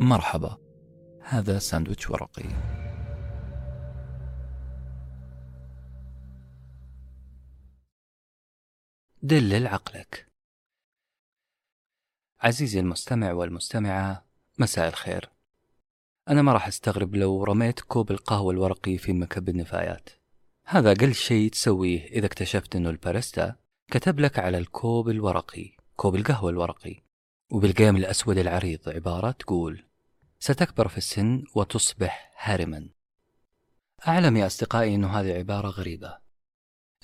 مرحبا. هذا ساندويتش ورقي. دلل عقلك عزيزي المستمع والمستمعة مساء الخير. أنا ما راح أستغرب لو رميت كوب القهوة الورقي في مكب النفايات. هذا أقل شيء تسويه إذا اكتشفت أنه الباريستا كتب لك على الكوب الورقي كوب القهوة الورقي. وبالقيم الأسود العريض عبارة تقول ستكبر في السن وتصبح هارما. أعلم يا أصدقائي أنه هذه عبارة غريبة.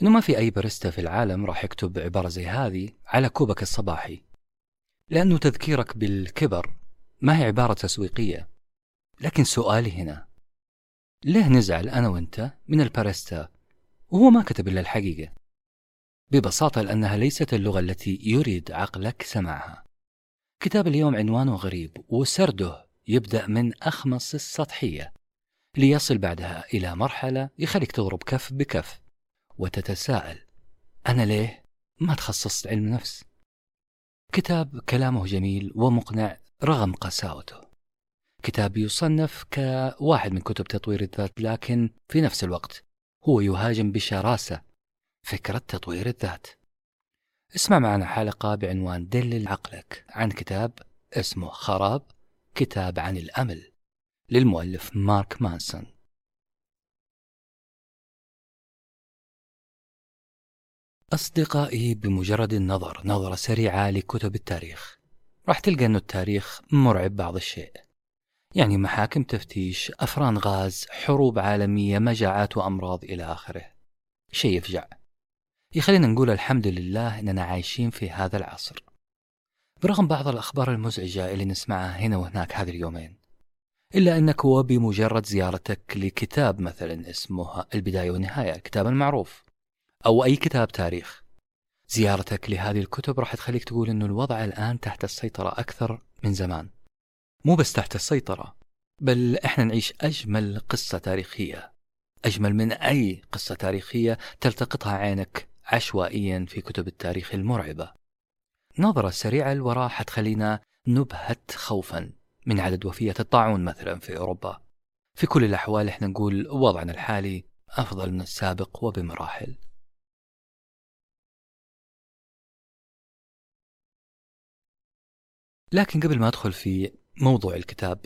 أنه ما في أي باريستا في العالم راح يكتب عبارة زي هذه على كوبك الصباحي لأنه تذكيرك بالكبر ما هي عبارة تسويقية. لكن سؤالي هنا ليه نزعل أنا وأنت من الباريستا وهو ما كتب إلا الحقيقة؟ ببساطة لأنها ليست اللغة التي يريد عقلك سماعها. كتاب اليوم عنوانه غريب وسرده يبدأ من أخمص السطحية ليصل بعدها إلى مرحلة يخليك تضرب كف بكف وتتساءل أنا ليه ما تخصصت علم نفس؟ كتاب كلامه جميل ومقنع رغم قساوته. كتاب يصنف كواحد من كتب تطوير الذات لكن في نفس الوقت هو يهاجم بشراسة فكرة تطوير الذات. اسمع معنا حلقة بعنوان دلل عقلك عن كتاب اسمه خراب كتاب عن الأمل للمؤلف مارك مانسون. أصدقائي بمجرد النظر نظرة سريعة لكتب التاريخ. راح تلقى أنه التاريخ مرعب بعض الشيء. يعني محاكم تفتيش أفران غاز حروب عالمية مجاعات وأمراض إلى آخره. شيء يفجع. يخلينا نقول الحمد لله أننا عايشين في هذا العصر. برغم بعض الأخبار المزعجة اللي نسمعها هنا وهناك هذه اليومين إلا أنك وبمجرد زيارتك لكتاب مثلا اسمه البداية والنهاية الكتاب المعروف أو أي كتاب تاريخ زيارتك لهذه الكتب راح تخليك تقول أنه الوضع الآن تحت السيطرة أكثر من زمان. مو بس تحت السيطرة بل إحنا نعيش أجمل قصة تاريخية أجمل من أي قصة تاريخية تلتقطها عينك عشوائيا في كتب التاريخ المرعبة نظرة سريعة لوراء حتخلينا نبهت خوفا من عدد وفيات الطاعون مثلا في أوروبا في كل الأحوال إحنا نقول وضعنا الحالي أفضل من السابق وبمراحل لكن قبل ما أدخل في موضوع الكتاب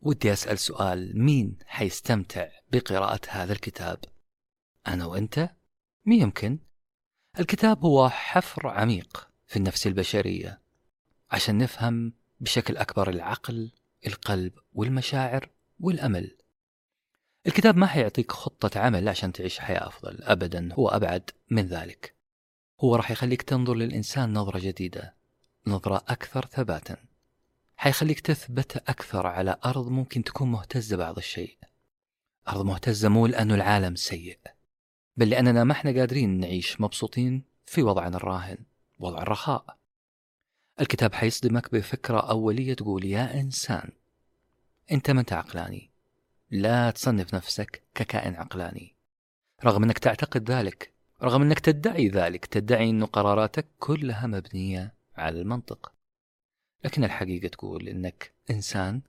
ودي أسأل سؤال مين حيستمتع بقراءة هذا الكتاب؟ أنا وأنت؟ مين يمكن؟ الكتاب هو حفر عميق في النفس البشرية عشان نفهم بشكل أكبر العقل القلب والمشاعر والأمل. الكتاب ما حيعطيك خطة عمل عشان تعيش حياة أفضل أبدا هو أبعد من ذلك. هو راح يخليك تنظر للإنسان نظرة جديدة نظرة أكثر ثباتا. حيخليك تثبت أكثر على أرض ممكن تكون مهتزة بعض الشيء. أرض مهتزة مو لأنه العالم سيء. بل لأننا ما إحنا قادرين نعيش مبسوطين في وضعنا الراهن وضع الرخاء. الكتاب حيصدمك بفكرة أولية تقول يا إنسان أنت من عقلاني لا تصنف نفسك ككائن عقلاني. رغم أنك تعتقد ذلك رغم أنك تدعي ذلك تدعي أن قراراتك كلها مبنية على المنطق. لكن الحقيقة تقول أنك إنسان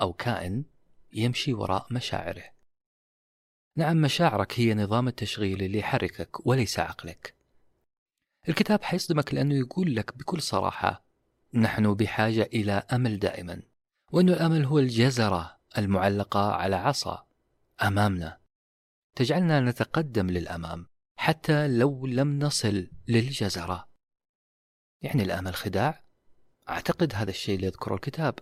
أو كائن يمشي وراء مشاعره. نعم مشاعرك هي نظام التشغيل اللي يحركك وليس عقلك. الكتاب حيصدمك لأنه يقول لك بكل صراحة نحن بحاجة إلى أمل دائما وأن الأمل هو الجزرة المعلقة على عصا أمامنا. تجعلنا نتقدم للأمام حتى لو لم نصل للجزرة. يعني الأمل خداع؟ أعتقد هذا الشيء اللي يذكره الكتاب.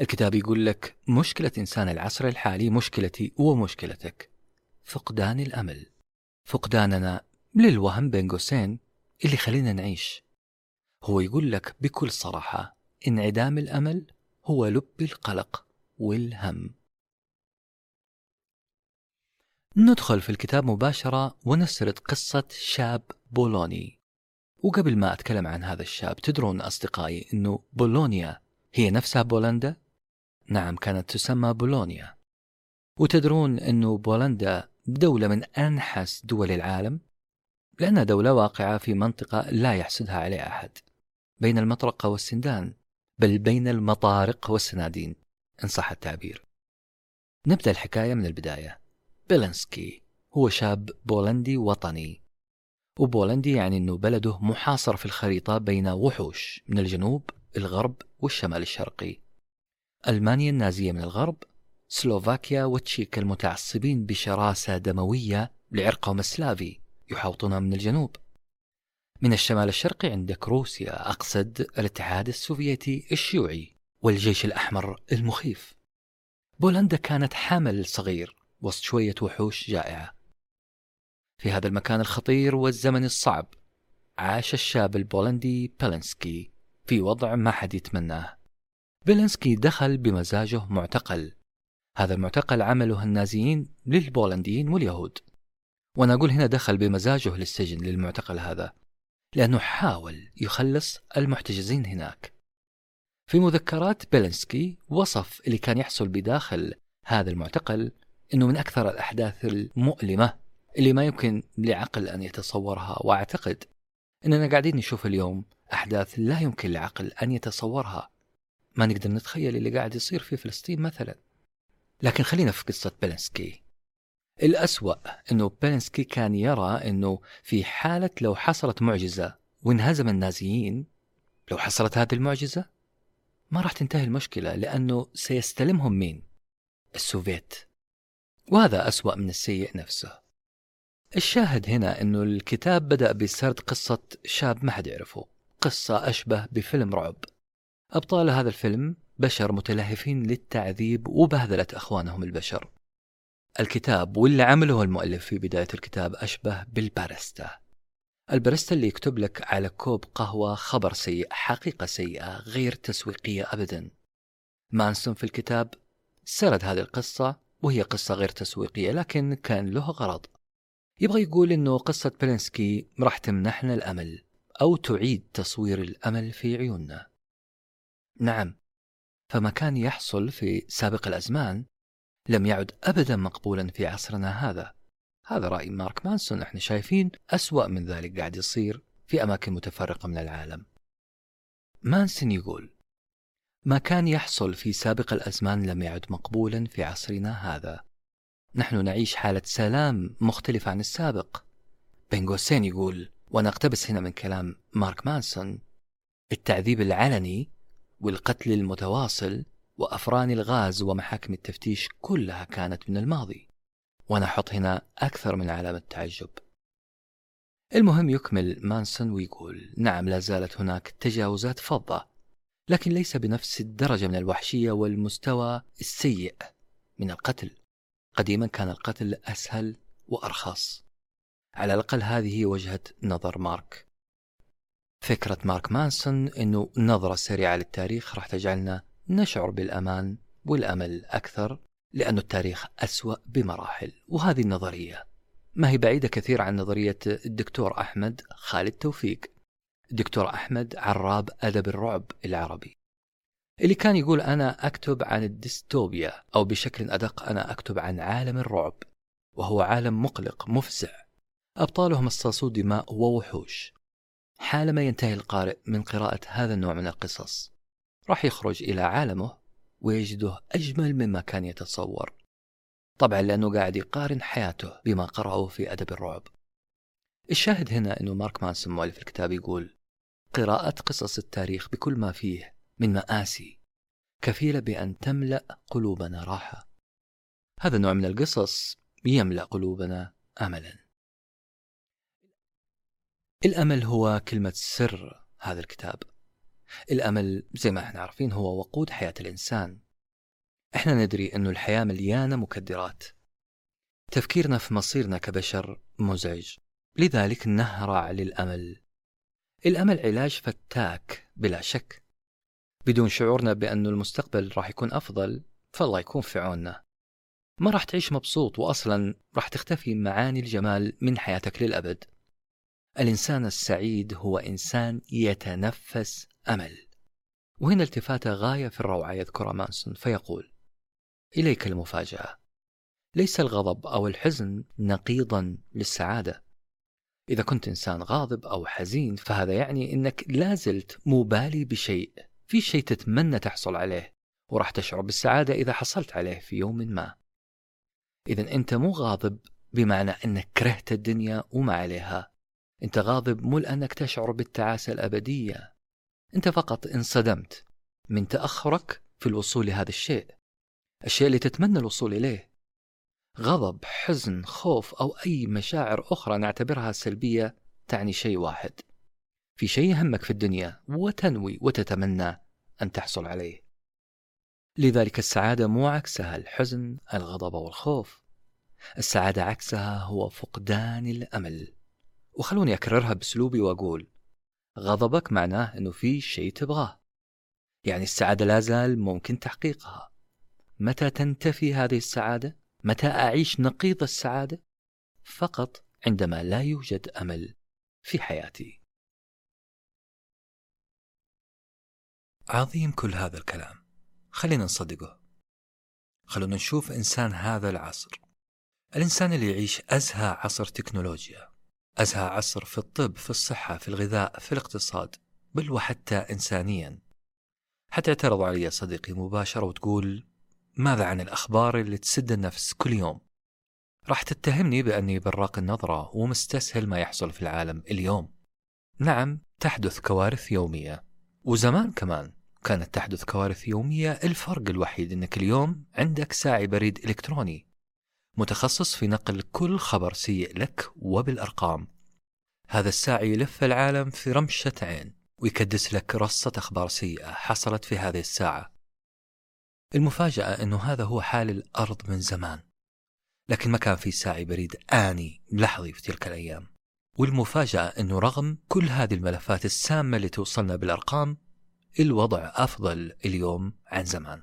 الكتاب يقول لك مشكلة إنسان العصر الحالي مشكلتي ومشكلتك. فقدان الأمل. فقداننا للوهم بين قوسين اللي خلينا نعيش. هو يقول لك بكل صراحة انعدام الأمل هو لب القلق والهم. ندخل في الكتاب مباشرة ونسرد قصة شاب بولوني. وقبل ما أتكلم عن هذا الشاب تدرون أصدقائي أنه بولونيا هي نفسها بولندا؟ نعم كانت تسمى بولونيا. وتدرون أنه بولندا دولة من أنحس دول العالم؟ لأنها دولة واقعة في منطقة لا يحسدها عليها أحد. بين المطرقة والسندان بل بين المطارق والسنادين إن صح التعبير. نبدأ الحكاية من البداية. بيلنسكي هو شاب بولندي وطني. وبولندي يعني أنه بلده محاصر في الخريطة بين وحوش من الجنوب الغرب والشمال الشرقي. ألمانيا النازية من الغرب سلوفاكيا وتشيك المتعصبين بشراسة دموية لعرقهم السلافي يحاوطونها من الجنوب. من الشمال الشرقي عندك روسيا أقصد الاتحاد السوفيتي الشيوعي والجيش الأحمر المخيف. بولندا كانت حمل صغير وسط شوية وحوش جائعة. في هذا المكان الخطير والزمن الصعب عاش الشاب البولندي بيلنسكي في وضع ما حد يتمناه. بيلنسكي دخل بمزاجه معتقل. هذا المعتقل عمله النازيين للبولنديين واليهود. وأنا أقول هنا دخل بمزاجه للسجن للمعتقل هذا لأنه حاول يخلص المحتجزين هناك. في مذكرات بيلنسكي وصف اللي كان يحصل بداخل هذا المعتقل أنه من أكثر الأحداث المؤلمة اللي ما يمكن لعقل أن يتصورها وأعتقد أننا قاعدين نشوف اليوم أحداث لا يمكن لعقل أن يتصورها. ما نقدر نتخيل اللي قاعد يصير في فلسطين مثلا. لكن خلينا في قصة بيلنسكي الأسوأ أنه بيلنسكي كان يرى أنه في حالة لو حصلت معجزة وانهزم النازيين لو حصلت هذه المعجزة ما راح تنتهي المشكلة لأنه سيستلمهم مين؟ السوفيت. وهذا أسوأ من السيء نفسه. الشاهد هنا أنه الكتاب بدأ بسرد قصة شاب ما حد يعرفه. قصة أشبه بفيلم رعب. أبطال هذا الفيلم بشر متلهفين للتعذيب وبهذلة أخوانهم البشر. الكتاب واللي عمله المؤلف في بداية الكتاب أشبه بالباريستا الباريستا اللي يكتب لك على كوب قهوة خبر سيء حقيقة سيئة غير تسويقية أبدا. مانسون في الكتاب سرد هذه القصة وهي قصة غير تسويقية لكن كان له غرض. يبغى يقول إنه قصة بيلنسكي راح تمنحنا الأمل أو تعيد تصوير الأمل في عيوننا. نعم، فما كان يحصل في سابق الأزمان لم يعد ابدا مقبولا في عصرنا هذا. هذا رأي مارك مانسون إحنا شايفين أسوأ من ذلك قاعد يصير في أماكن متفرقة من العالم. مانسون يقول: ما كان يحصل في سابق الأزمان لم يعد مقبولا في عصرنا هذا. نحن نعيش حالة سلام مختلفة عن السابق بين قوسين يقول وأنا أقتبس هنا من كلام مارك مانسون التعذيب العلني والقتل المتواصل وأفران الغاز ومحاكم التفتيش كلها كانت من الماضي. وأنا أحط هنا أكثر من علامة تعجب. المهم يكمل مانسون ويقول نعم لا زالت هناك تجاوزات فظة لكن ليس بنفس الدرجة من الوحشية والمستوى السيء من القتل. قديما كان القتل أسهل وأرخص. على الأقل هذه وجهة نظر مارك. فكرة مارك مانسون أنه نظرة سريعة للتاريخ راح تجعلنا نشعر بالأمان والأمل أكثر لأن التاريخ أسوأ بمراحل وهذه النظرية. ما هي بعيدة كثير عن نظرية الدكتور أحمد خالد توفيق. الدكتور أحمد عراب أدب الرعب العربي. اللي كان يقول أنا أكتب عن الديستوبيا أو بشكل أدق أنا أكتب عن عالم الرعب وهو عالم مقلق مفزع. أبطاله مصاصو دماء ووحوش. حالما ينتهي القارئ من قراءة هذا النوع من القصص راح يخرج إلى عالمه ويجده أجمل مما كان يتصور. طبعا لأنه قاعد يقارن حياته بما قرأه في أدب الرعب. الشاهد هنا أنه مارك مانسون مؤلف الكتاب يقول قراءة قصص التاريخ بكل ما فيه من مآسي كفيلة بأن تملأ قلوبنا راحة. هذا النوع من القصص يملأ قلوبنا أملا. الأمل هو كلمة سر هذا الكتاب. الأمل زي ما إحنا عارفين هو وقود حياة الإنسان. إحنا ندري أنه الحياة مليانة مكدرات. تفكيرنا في مصيرنا كبشر مزعج. لذلك نهرع للأمل. الأمل علاج فتاك بلا شك. بدون شعورنا بأنه المستقبل راح يكون أفضل فالله يكون في عوننا. ما راح تعيش مبسوط وأصلا راح تختفي معاني الجمال من حياتك للأبد. الإنسان السعيد هو إنسان يتنفس أمل. وهنا التفاتة غاية في الروعة يذكرها مانسون فيقول إليك المفاجأة. ليس الغضب أو الحزن نقيضا للسعادة. إذا كنت إنسان غاضب أو حزين فهذا يعني أنك لازلت مبالي بشيء في شيء تتمنى تحصل عليه وراح تشعر بالسعادة إذا حصلت عليه في يوم ما. إذا أنت مو غاضب بمعنى أنك كرهت الدنيا وما عليها. أنت غاضب مو لأنك تشعر بالتعاسة الأبدية. أنت فقط انصدمت من تأخرك في الوصول لهذا الشيء الشيء اللي تتمنى الوصول إليه. غضب حزن خوف أو أي مشاعر أخرى نعتبرها سلبية تعني شيء واحد. في شيء يهمك في الدنيا وتنوي وتتمنى أن تحصل عليه. لذلك السعادة مو عكسها الحزن الغضب والخوف. السعادة عكسها هو فقدان الأمل. وخلوني أكررها بأسلوبي وأقول غضبك معناه أنه في شيء تبغاه. يعني السعادة لا زال ممكن تحقيقها. متى تنتفي هذه السعادة؟ متى أعيش نقيض السعادة؟ فقط عندما لا يوجد أمل في حياتي. عظيم كل هذا الكلام. خلينا نصدقه. خلونا نشوف إنسان هذا العصر. الإنسان اللي يعيش أزهى عصر تكنولوجيا. أزهى عصر في الطب في الصحة في الغذاء في الاقتصاد بل وحتى إنسانيا. حتعترض علي صديقي مباشرة وتقول ماذا عن الأخبار اللي تسد النفس كل يوم؟ راح تتهمني بأني براق النظرة ومستسهل ما يحصل في العالم اليوم. نعم تحدث كوارث يومية وزمان كمان كانت تحدث كوارث يومية الفرق الوحيد أنك اليوم عندك ساعي بريد إلكتروني. متخصص في نقل كل خبر سيء لك وبالأرقام. هذا الساعي يلف العالم في رمشة عين ويكدس لك رصة أخبار سيئة حصلت في هذه الساعة. المفاجأة أنه هذا هو حال الأرض من زمان. لكن ما كان في ساعي بريد آني لحظي في تلك الأيام. والمفاجأة أنه رغم كل هذه الملفات السامة اللي توصلنا بالأرقام الوضع أفضل اليوم عن زمان.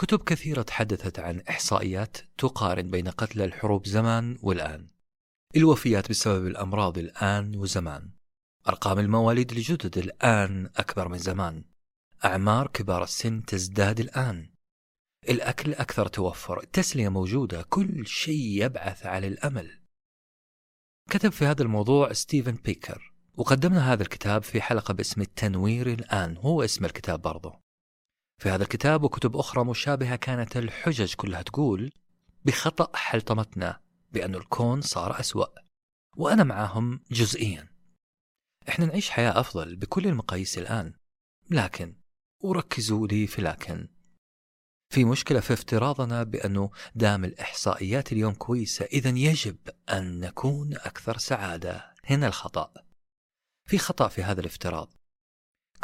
كتب كثيرة تحدثت عن إحصائيات تقارن بين قتلى الحروب زمان والآن. الوفيات بسبب الأمراض الآن وزمان. أرقام المواليد الجدد الآن أكبر من زمان. أعمار كبار السن تزداد الآن. الأكل أكثر توفر التسلية موجودة كل شيء يبعث على الأمل. كتب في هذا الموضوع ستيفن بيكر وقدمنا هذا الكتاب في حلقة باسم التنوير الآن هو اسم الكتاب برضه. في هذا الكتاب وكتب أخرى مشابهة كانت الحجج كلها تقول بخطأ حلطمتنا بأن الكون صار أسوأ وأنا معهم جزئيا. إحنا نعيش حياة أفضل بكل المقاييس الآن لكن وركزوا لي في لكن. في مشكلة في افتراضنا بأنه دام الإحصائيات اليوم كويسة إذا يجب أن نكون أكثر سعادة. هنا الخطأ. في خطأ في هذا الافتراض.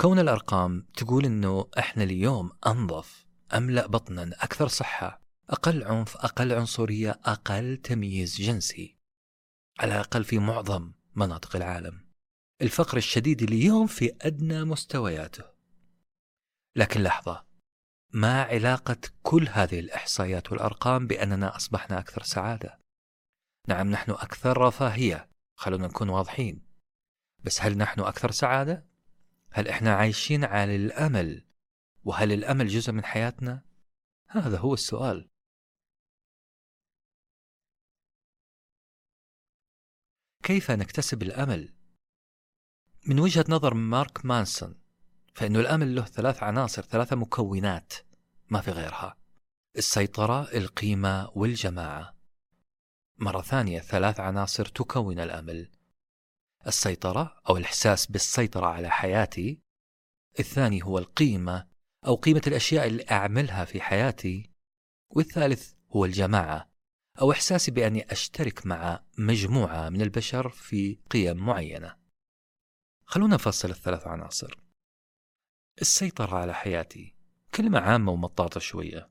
كون الأرقام تقول أنه إحنا اليوم أنظف أملأ بطنا؟ أكثر صحة. أقل عنف أقل عنصرية أقل تمييز جنسي. على الأقل في معظم مناطق العالم. الفقر الشديد اليوم في أدنى مستوياته. لكن لحظة ما علاقة كل هذه الإحصائيات والأرقام بأننا أصبحنا أكثر سعادة؟ نعم نحن أكثر رفاهية. خلونا نكون واضحين. بس هل نحن أكثر سعادة؟ هل إحنا عايشين على الأمل؟ وهل الأمل جزء من حياتنا؟ هذا هو السؤال كيف نكتسب الأمل؟ من وجهة نظر مارك مانسون فإنه الأمل له ثلاث عناصر ثلاثة مكونات ما في غيرها السيطرة القيمة والجماعة مرة ثانية ثلاث عناصر تكون الأمل السيطرة أو الإحساس بالسيطرة على حياتي. الثاني هو القيمة أو قيمة الأشياء اللي أعملها في حياتي. والثالث هو الجماعة أو إحساسي بأني أشترك مع مجموعة من البشر في قيم معينة. خلونا نفصل الثلاث عناصر. السيطرة على حياتي كلمة عامة ومطاطة شوية.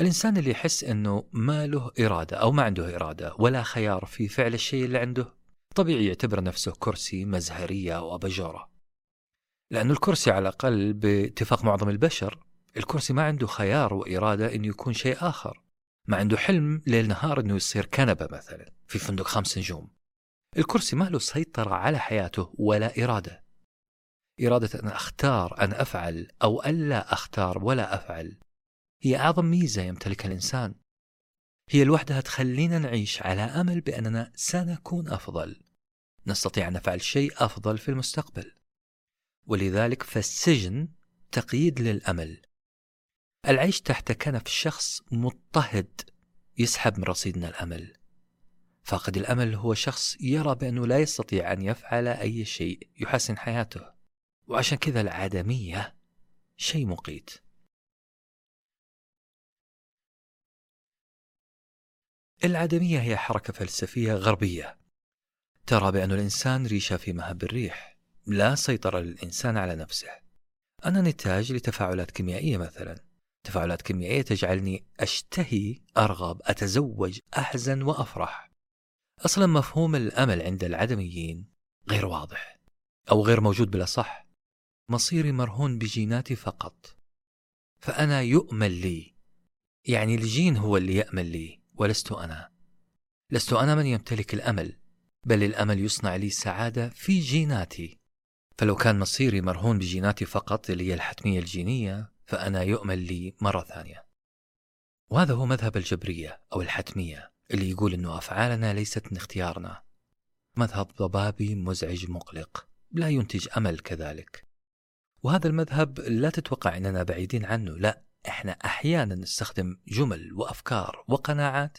الإنسان اللي يحس أنه ما له إرادة أو ما عنده إرادة ولا خيار في فعل الشيء اللي عنده طبيعي يعتبر نفسه كرسي مزهرية أو أباجورة. لأن الكرسي على الأقل باتفاق معظم البشر الكرسي ما عنده خيار وإرادة أنه يكون شيء آخر. ما عنده حلم ليل نهار أنه يصير كنبة مثلا في فندق خمس نجوم. الكرسي ما له سيطرة على حياته ولا إرادة. إرادة أن أختار أن أفعل أو ألا أختار ولا أفعل. هي أعظم ميزة يمتلكها الإنسان. هي لوحدها تخلينا نعيش على أمل بأننا سنكون أفضل. نستطيع أن نفعل شيء أفضل في المستقبل. ولذلك فالسجن تقييد للأمل. العيش تحت كنف شخص مضطهد يسحب من رصيدنا الأمل. فاقد الأمل هو شخص يرى بأنه لا يستطيع أن يفعل أي شيء يحسن حياته. وعشان كذا العدمية شيء مقيت. العدمية هي حركة فلسفية غربية. ترى بأن الإنسان ريشة في مهب الريح. لا سيطرة للإنسان على نفسه. أنا نتاج لتفاعلات كيميائية مثلا. تفاعلات كيميائية تجعلني أشتهي أرغب أتزوج أحزن وأفرح. أصلا مفهوم الأمل عند العدميين غير واضح أو غير موجود بلا صح. مصيري مرهون بجيناتي فقط. فأنا يؤمل لي. يعني الجين هو اللي يأمل لي ولست أنا. لست أنا من يمتلك الأمل. بل الأمل يصنع لي سعادة في جيناتي. فلو كان مصيري مرهون بجيناتي فقط اللي هي الحتمية الجينية فأنا يؤمل لي مرة ثانية. وهذا هو مذهب الجبرية أو الحتمية اللي يقول أنه أفعالنا ليست من اختيارنا. مذهب ضبابي مزعج مقلق لا ينتج أمل كذلك. وهذا المذهب لا تتوقع أننا بعيدين عنه لا إحنا أحيانا نستخدم جمل وأفكار وقناعات.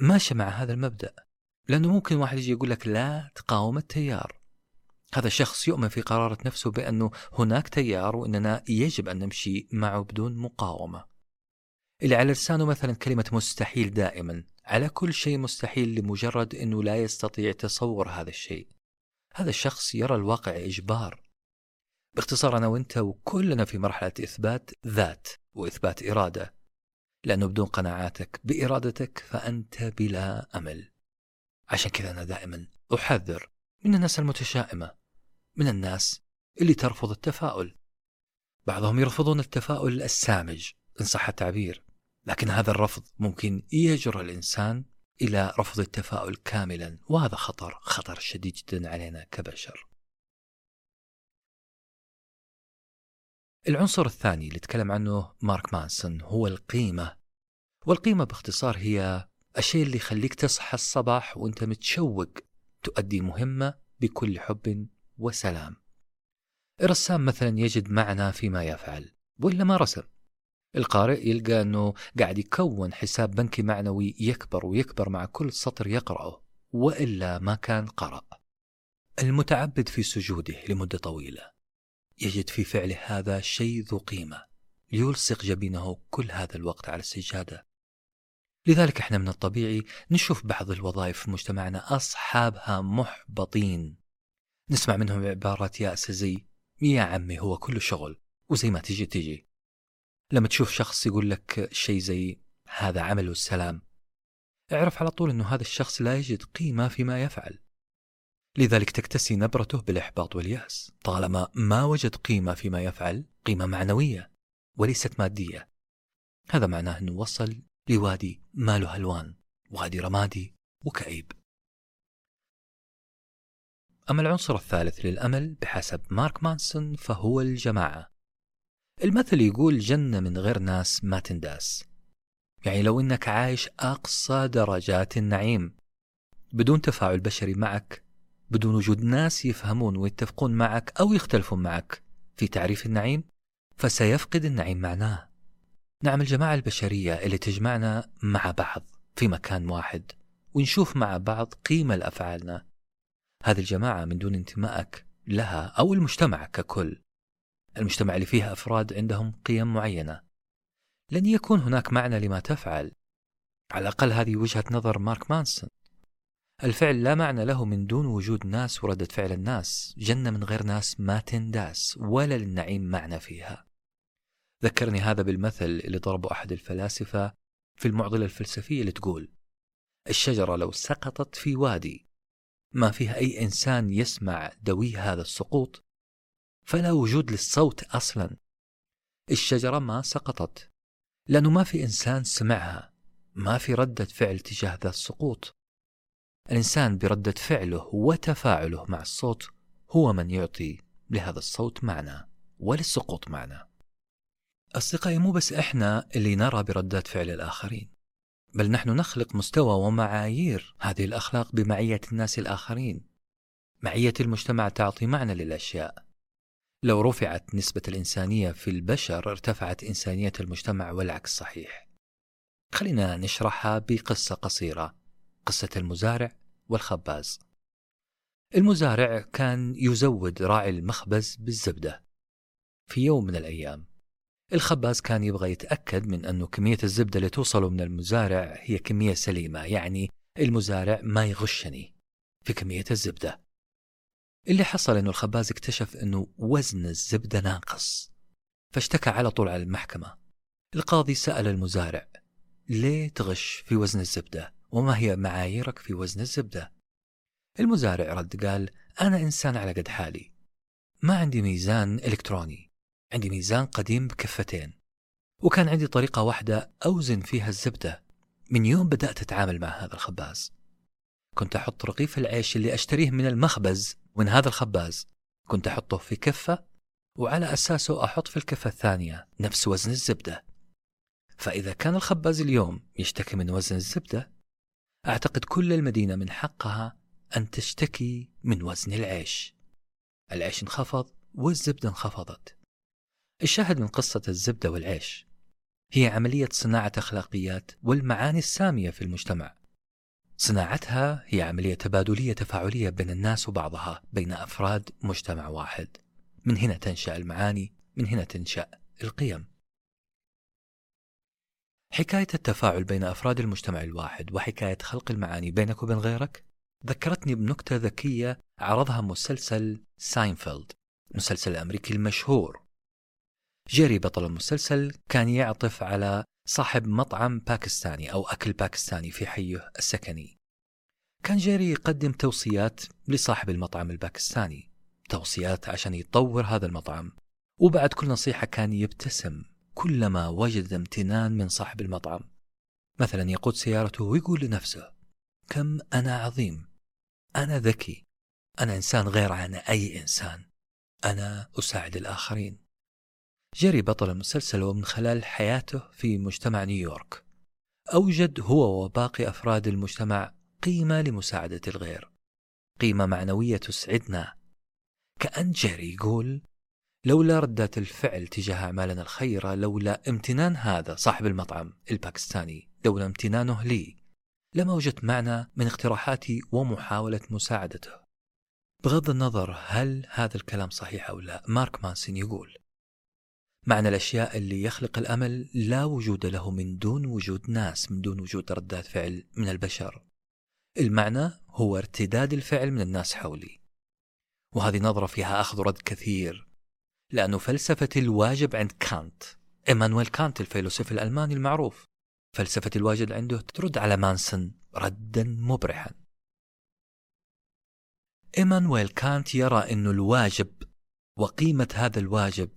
ماشية مع هذا المبدأ. لأنه ممكن واحد يجي يقول لك لا تقاوم التيار. هذا الشخص يؤمن في قرارة نفسه بأنه هناك تيار وأننا يجب أن نمشي معه بدون مقاومة. اللي على لسانه مثلا كلمة مستحيل دائما. على كل شيء مستحيل لمجرد أنه لا يستطيع تصور هذا الشيء. هذا الشخص يرى الواقع إجبار. باختصار أنا وأنت وكلنا في مرحلة إثبات ذات وإثبات إرادة. لأنه بدون قناعاتك بإرادتك فأنت بلا أمل. عشان كذا أنا دائما أحذر من الناس المتشائمة من الناس اللي ترفض التفاؤل. بعضهم يرفضون التفاؤل السامج إن صح التعبير لكن هذا الرفض ممكن يجر الإنسان إلى رفض التفاؤل كاملا وهذا خطر خطر شديد جدا علينا كبشر. العنصر الثاني اللي تكلم عنه مارك مانسون هو القيمة والقيمة باختصار هي الشيء اللي يخليك تصحى الصباح وانت متشوق تؤدي مهمة بكل حب وسلام. الرسام مثلا يجد معنى فيما يفعل وإلا ما رسم. القارئ يلقى أنه قاعد يكون حساب بنكي معنوي يكبر ويكبر مع كل سطر يقرأه وإلا ما كان قرأ. المتعبد في سجوده لمدة طويلة. يجد في فعله هذا شيء ذو قيمة. يلصق جبينه كل هذا الوقت على السجادة. لذلك إحنا من الطبيعي نشوف بعض الوظائف في مجتمعنا أصحابها محبطين. نسمع منهم عبارات يأسة زي يا عمي هو كله شغل. وزي ما تجي تجي. لما تشوف شخص يقول لك شيء زي هذا عمل السلام. اعرف على طول أنه هذا الشخص لا يجد قيمة فيما يفعل. لذلك تكتسي نبرته بالإحباط واليأس. طالما ما وجد قيمة فيما يفعل قيمة معنوية وليست مادية. هذا معناه أنه وصل لوادي ما له ألوان وادي رمادي وكئيب. أما العنصر الثالث للأمل بحسب مارك مانسون فهو الجماعة. المثل يقول جنة من غير ناس ما تنداس. يعني لو إنك عايش أقصى درجات النعيم بدون تفاعل بشري معك بدون وجود ناس يفهمون ويتفقون معك أو يختلفون معك في تعريف النعيم فسيفقد النعيم معناه. نعم الجماعة البشرية اللي تجمعنا مع بعض في مكان واحد ونشوف مع بعض قيمة لأفعالنا هذه الجماعة من دون انتمائك لها أو المجتمع ككل. المجتمع اللي فيه أفراد عندهم قيم معينة. لن يكون هناك معنى لما تفعل. على الأقل هذه وجهة نظر مارك مانسون. الفعل لا معنى له من دون وجود ناس وردة فعل الناس. جنة من غير ناس ما تنداس ولا للنعيم معنى فيها. ذكرني هذا بالمثل اللي ضربه أحد الفلاسفة في المعضلة الفلسفية اللي تقول الشجرة لو سقطت في وادي ما فيها أي إنسان يسمع دوي هذا السقوط فلا وجود للصوت أصلا. الشجرة ما سقطت لأنه ما في إنسان سمعها ما في ردة فعل تجاه ذا السقوط. الإنسان بردة فعله وتفاعله مع الصوت هو من يعطي لهذا الصوت معنى وللسقوط معنى. أصدقائي مو بس إحنا اللي نرى بردات فعل الآخرين بل نحن نخلق مستوى ومعايير هذه الأخلاق بمعية الناس الآخرين. معية المجتمع تعطي معنى للأشياء. لو رفعت نسبة الإنسانية في البشر ارتفعت إنسانية المجتمع والعكس صحيح. خلينا نشرحها بقصة قصيرة قصة المزارع والخباز. المزارع كان يزود راعي المخبز بالزبدة. في يوم من الأيام الخباز كان يبغى يتأكد من أنه كمية الزبدة اللي توصله من المزارع هي كمية سليمة يعني المزارع ما يغشني في كمية الزبدة. اللي حصل أنه الخباز اكتشف أنه وزن الزبدة ناقص فاشتكى على طول على المحكمة. القاضي سأل المزارع ليه تغش في وزن الزبدة؟ وما هي معاييرك في وزن الزبدة؟ المزارع رد قال أنا إنسان على قد حالي ما عندي ميزان إلكتروني. عندي ميزان قديم بكفتين وكان عندي طريقة واحدة أوزن فيها الزبدة. من يوم بدأت أتعامل مع هذا الخباز. كنت أحط رغيف العيش اللي أشتريه من المخبز من هذا الخباز. كنت أحطه في كفة وعلى أساسه أحط في الكفة الثانية نفس وزن الزبدة. فإذا كان الخباز اليوم يشتكي من وزن الزبدة أعتقد كل المدينة من حقها أن تشتكي من وزن العيش. العيش انخفض والزبدة انخفضت. الشاهد من قصة الزبدة والعيش. هي عملية صناعة أخلاقيات والمعاني السامية في المجتمع. صناعتها هي عملية تبادلية تفاعلية بين الناس وبعضها بين أفراد مجتمع واحد. من هنا تنشأ المعاني من هنا تنشأ القيم. حكاية التفاعل بين أفراد المجتمع الواحد وحكاية خلق المعاني بينك وبين غيرك ذكرتني بنكتة ذكية عرضها مسلسل ساينفيلد المسلسل الأمريكي المشهور. جيري بطل المسلسل كان يعطف على صاحب مطعم باكستاني أو أكل باكستاني في حيه السكني. كان جيري يقدم توصيات لصاحب المطعم الباكستاني توصيات عشان يطور هذا المطعم. وبعد كل نصيحة كان يبتسم كلما وجد امتنان من صاحب المطعم. مثلا يقود سيارته ويقول لنفسه كم أنا عظيم أنا ذكي أنا إنسان غير عن أي إنسان أنا أساعد الآخرين. جيري بطل المسلسل ومن خلال حياته في مجتمع نيويورك. أوجد هو وباقي أفراد المجتمع قيمة لمساعدة الغير. قيمة معنوية تسعدنا. كأن جيري يقول لولا ردات الفعل تجاه أعمالنا الخيرة لولا امتنان هذا صاحب المطعم الباكستاني لولا امتنانه لي لما وجدت معنى من اقتراحاتي ومحاولة مساعدته. بغض النظر هل هذا الكلام صحيح أو لا مارك مانسون يقول معنى الأشياء اللي يخلق الأمل لا وجود له من دون وجود ناس من دون وجود ردات فعل من البشر. المعنى هو ارتداد الفعل من الناس حولي. وهذه نظرة فيها أخذ رد كثير. لأنه فلسفة الواجب عند كانت إيمانويل كانت الفيلسوف الألماني المعروف فلسفة الواجب عنده ترد على مانسون ردا مبرحا. إيمانويل كانت يرى أن الواجب وقيمة هذا الواجب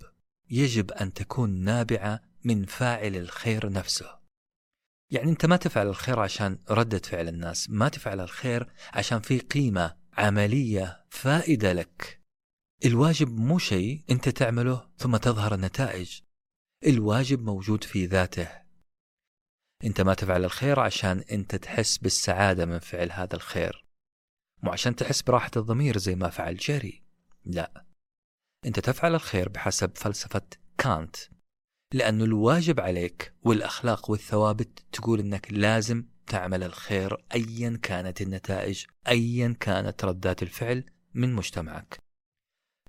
يجب أن تكون نابعة من فاعل الخير نفسه. يعني أنت ما تفعل الخير عشان ردة فعل الناس ما تفعل الخير عشان في قيمة عملية فائدة لك. الواجب مو شيء أنت تعمله ثم تظهر النتائج. الواجب موجود في ذاته. أنت ما تفعل الخير عشان أنت تحس بالسعادة من فعل هذا الخير. مو عشان تحس براحة الضمير زي ما فعل جيري. لا. أنت تفعل الخير بحسب فلسفة كانت لأن الواجب عليك والأخلاق والثوابت تقول أنك لازم تعمل الخير أيا كانت النتائج أيا كانت ردات الفعل من مجتمعك.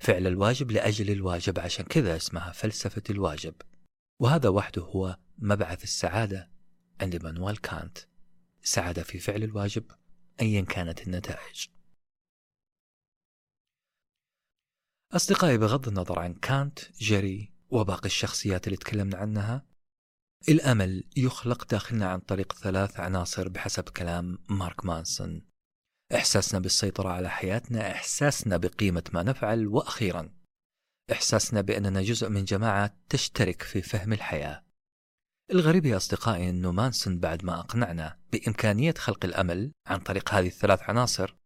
فعل الواجب لأجل الواجب عشان كذا اسمها فلسفة الواجب. وهذا وحده هو مبعث السعادة عند مانويل كانت. السعادة في فعل الواجب أيا كانت النتائج. أصدقائي بغض النظر عن كانت جيري وباقي الشخصيات اللي تكلمنا عنها الأمل يخلق داخلنا عن طريق ثلاث عناصر بحسب كلام مارك مانسون. إحساسنا بالسيطرة على حياتنا إحساسنا بقيمة ما نفعل وأخيرا إحساسنا بأننا جزء من جماعة تشترك في فهم الحياة. الغريب يا أصدقائي أنه مانسون بعد ما أقنعنا بإمكانية خلق الأمل عن طريق هذه الثلاث عناصر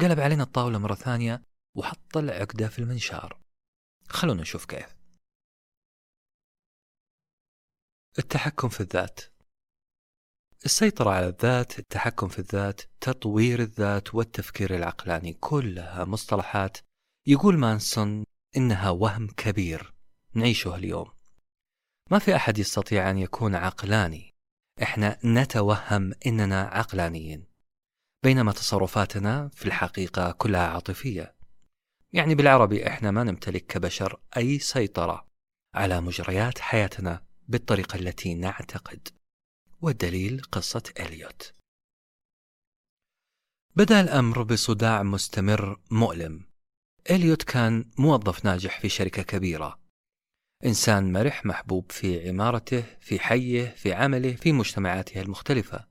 قلب علينا الطاولة مرة ثانية وحط العقدة في المنشار. خلونا نشوف كيف. التحكم في الذات. السيطرة على الذات، التحكم في الذات، تطوير الذات والتفكير العقلاني كلها مصطلحات يقول مانسون إنها وهم كبير نعيشه اليوم. ما في أحد يستطيع أن يكون عقلاني. إحنا نتوهم إننا عقلانيين. بينما تصرفاتنا في الحقيقة كلها عاطفية. يعني بالعربي إحنا ما نمتلك كبشر أي سيطرة على مجريات حياتنا بالطريقة التي نعتقد. والدليل قصة إليوت. بدأ الأمر بصداع مستمر مؤلم. إليوت كان موظف ناجح في شركة كبيرة. إنسان مرح محبوب في عمارته في حيه في عمله في مجتمعاته المختلفة.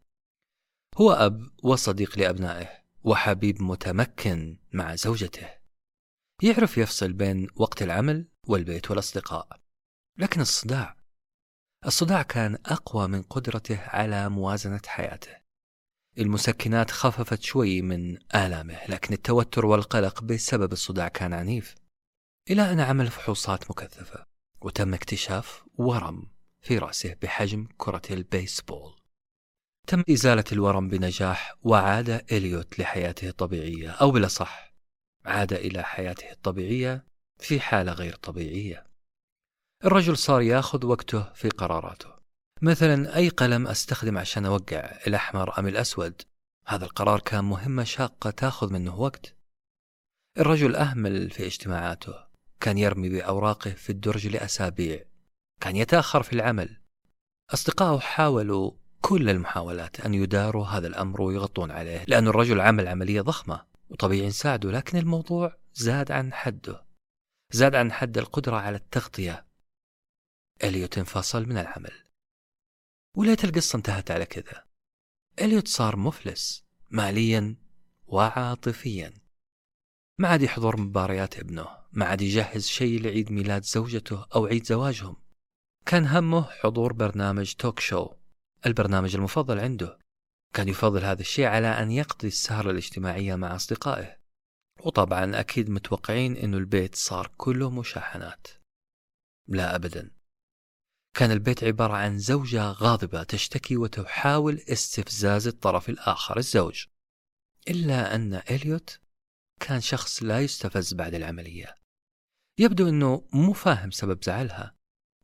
هو أب وصديق لأبنائه وحبيب متمكن مع زوجته. يعرف يفصل بين وقت العمل والبيت والأصدقاء. لكن الصداع الصداع كان أقوى من قدرته على موازنة حياته. المسكنات خففت شوي من آلامه لكن التوتر والقلق بسبب الصداع كان عنيف. إلى أن عمل فحوصات مكثفة وتم اكتشاف ورم في رأسه بحجم كرة البيسبول. تم إزالة الورم بنجاح وعاد إليوت لحياته الطبيعية أو بالأصح عاد إلى حياته الطبيعية في حالة غير طبيعية. الرجل صار ياخذ وقته في قراراته. مثلا أي قلم أستخدم عشان أوقع الأحمر أم الأسود؟ هذا القرار كان مهمة شاقة تأخذ منه وقت. الرجل أهمل في اجتماعاته. كان يرمي بأوراقه في الدرج لأسابيع. كان يتأخر في العمل. أصدقائه حاولوا كل المحاولات أن يداروا هذا الأمر ويغطون عليه لأن الرجل عمل عملية ضخمة. وطبيعي نساعده لكن الموضوع زاد عن حده. زاد عن حد القدرة على التغطية. إليوت انفصل من العمل. وليت القصة انتهت على كذا. إليوت صار مفلس ماليا وعاطفيا. ما عاد يحضر مباريات ابنه ما عاد يجهز شيء لعيد ميلاد زوجته أو عيد زواجهم. كان همه حضور برنامج توك شو البرنامج المفضل عنده. كان يفضل هذا الشيء على أن يقضي السهرة الاجتماعية مع أصدقائه. وطبعا أكيد متوقعين أنه البيت صار كله مشاحنات. لا أبدا. كان البيت عبارة عن زوجة غاضبة تشتكي وتحاول استفزاز الطرف الآخر الزوج. إلا أن إليوت كان شخص لا يستفز بعد العملية. يبدو أنه مو فاهم سبب زعلها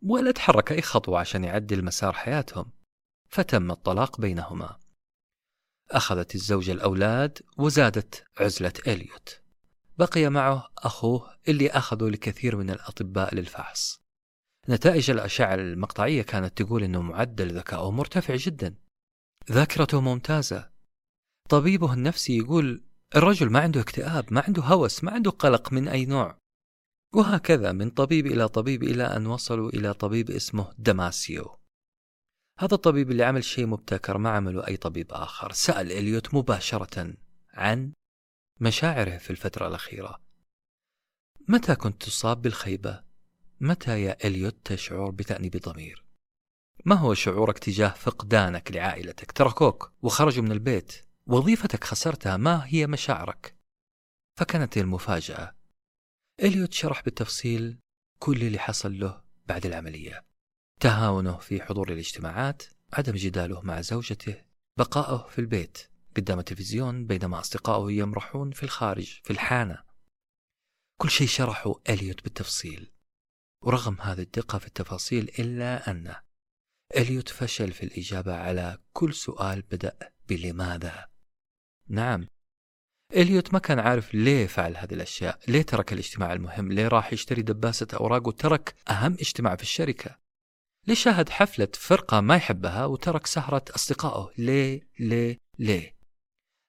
ولا تحرك أي خطوة عشان يعدل مسار حياتهم. فتم الطلاق بينهما. أخذت الزوجة الأولاد وزادت عزلة إليوت. بقي معه أخوه اللي أخذوا لكثير من الأطباء للفحص. نتائج الأشعة المقطعية كانت تقول أنه معدل ذكائه مرتفع جدا. ذاكرته ممتازة. طبيبه النفسي يقول الرجل ما عنده اكتئاب ما عنده هوس ما عنده قلق من أي نوع. وهكذا من طبيب إلى طبيب إلى أن وصلوا إلى طبيب اسمه دماسيو. هذا الطبيب اللي عمل شيء مبتكر ما عمله أي طبيب آخر سأل إليوت مباشرة عن مشاعره في الفترة الأخيرة متى كنت تصاب بالخيبة؟ متى يا إليوت تشعر بتأنيب ضمير؟ ما هو شعورك تجاه فقدانك لعائلتك؟ تركوك وخرجوا من البيت وظيفتك خسرتها ما هي مشاعرك؟ فكانت المفاجأة إليوت شرح بالتفصيل كل اللي حصل له بعد العملية تهاونه في حضور الاجتماعات عدم جداله مع زوجته بقائه في البيت قدام التلفزيون بينما أصدقائه يمرحون في الخارج في الحانة. كل شيء شرحه إليوت بالتفصيل ورغم هذه الدقة في التفاصيل إلا أن إليوت فشل في الإجابة على كل سؤال بدأ بلماذا. نعم إليوت ما كان عارف ليه فعل هذه الأشياء ليه ترك الاجتماع المهم ليه راح يشتري دباسة أوراق وترك أهم اجتماع في الشركة. ليه شاهد حفلة فرقة ما يحبها وترك سهرة أصدقائه. ليه؟ ليه؟ ليه؟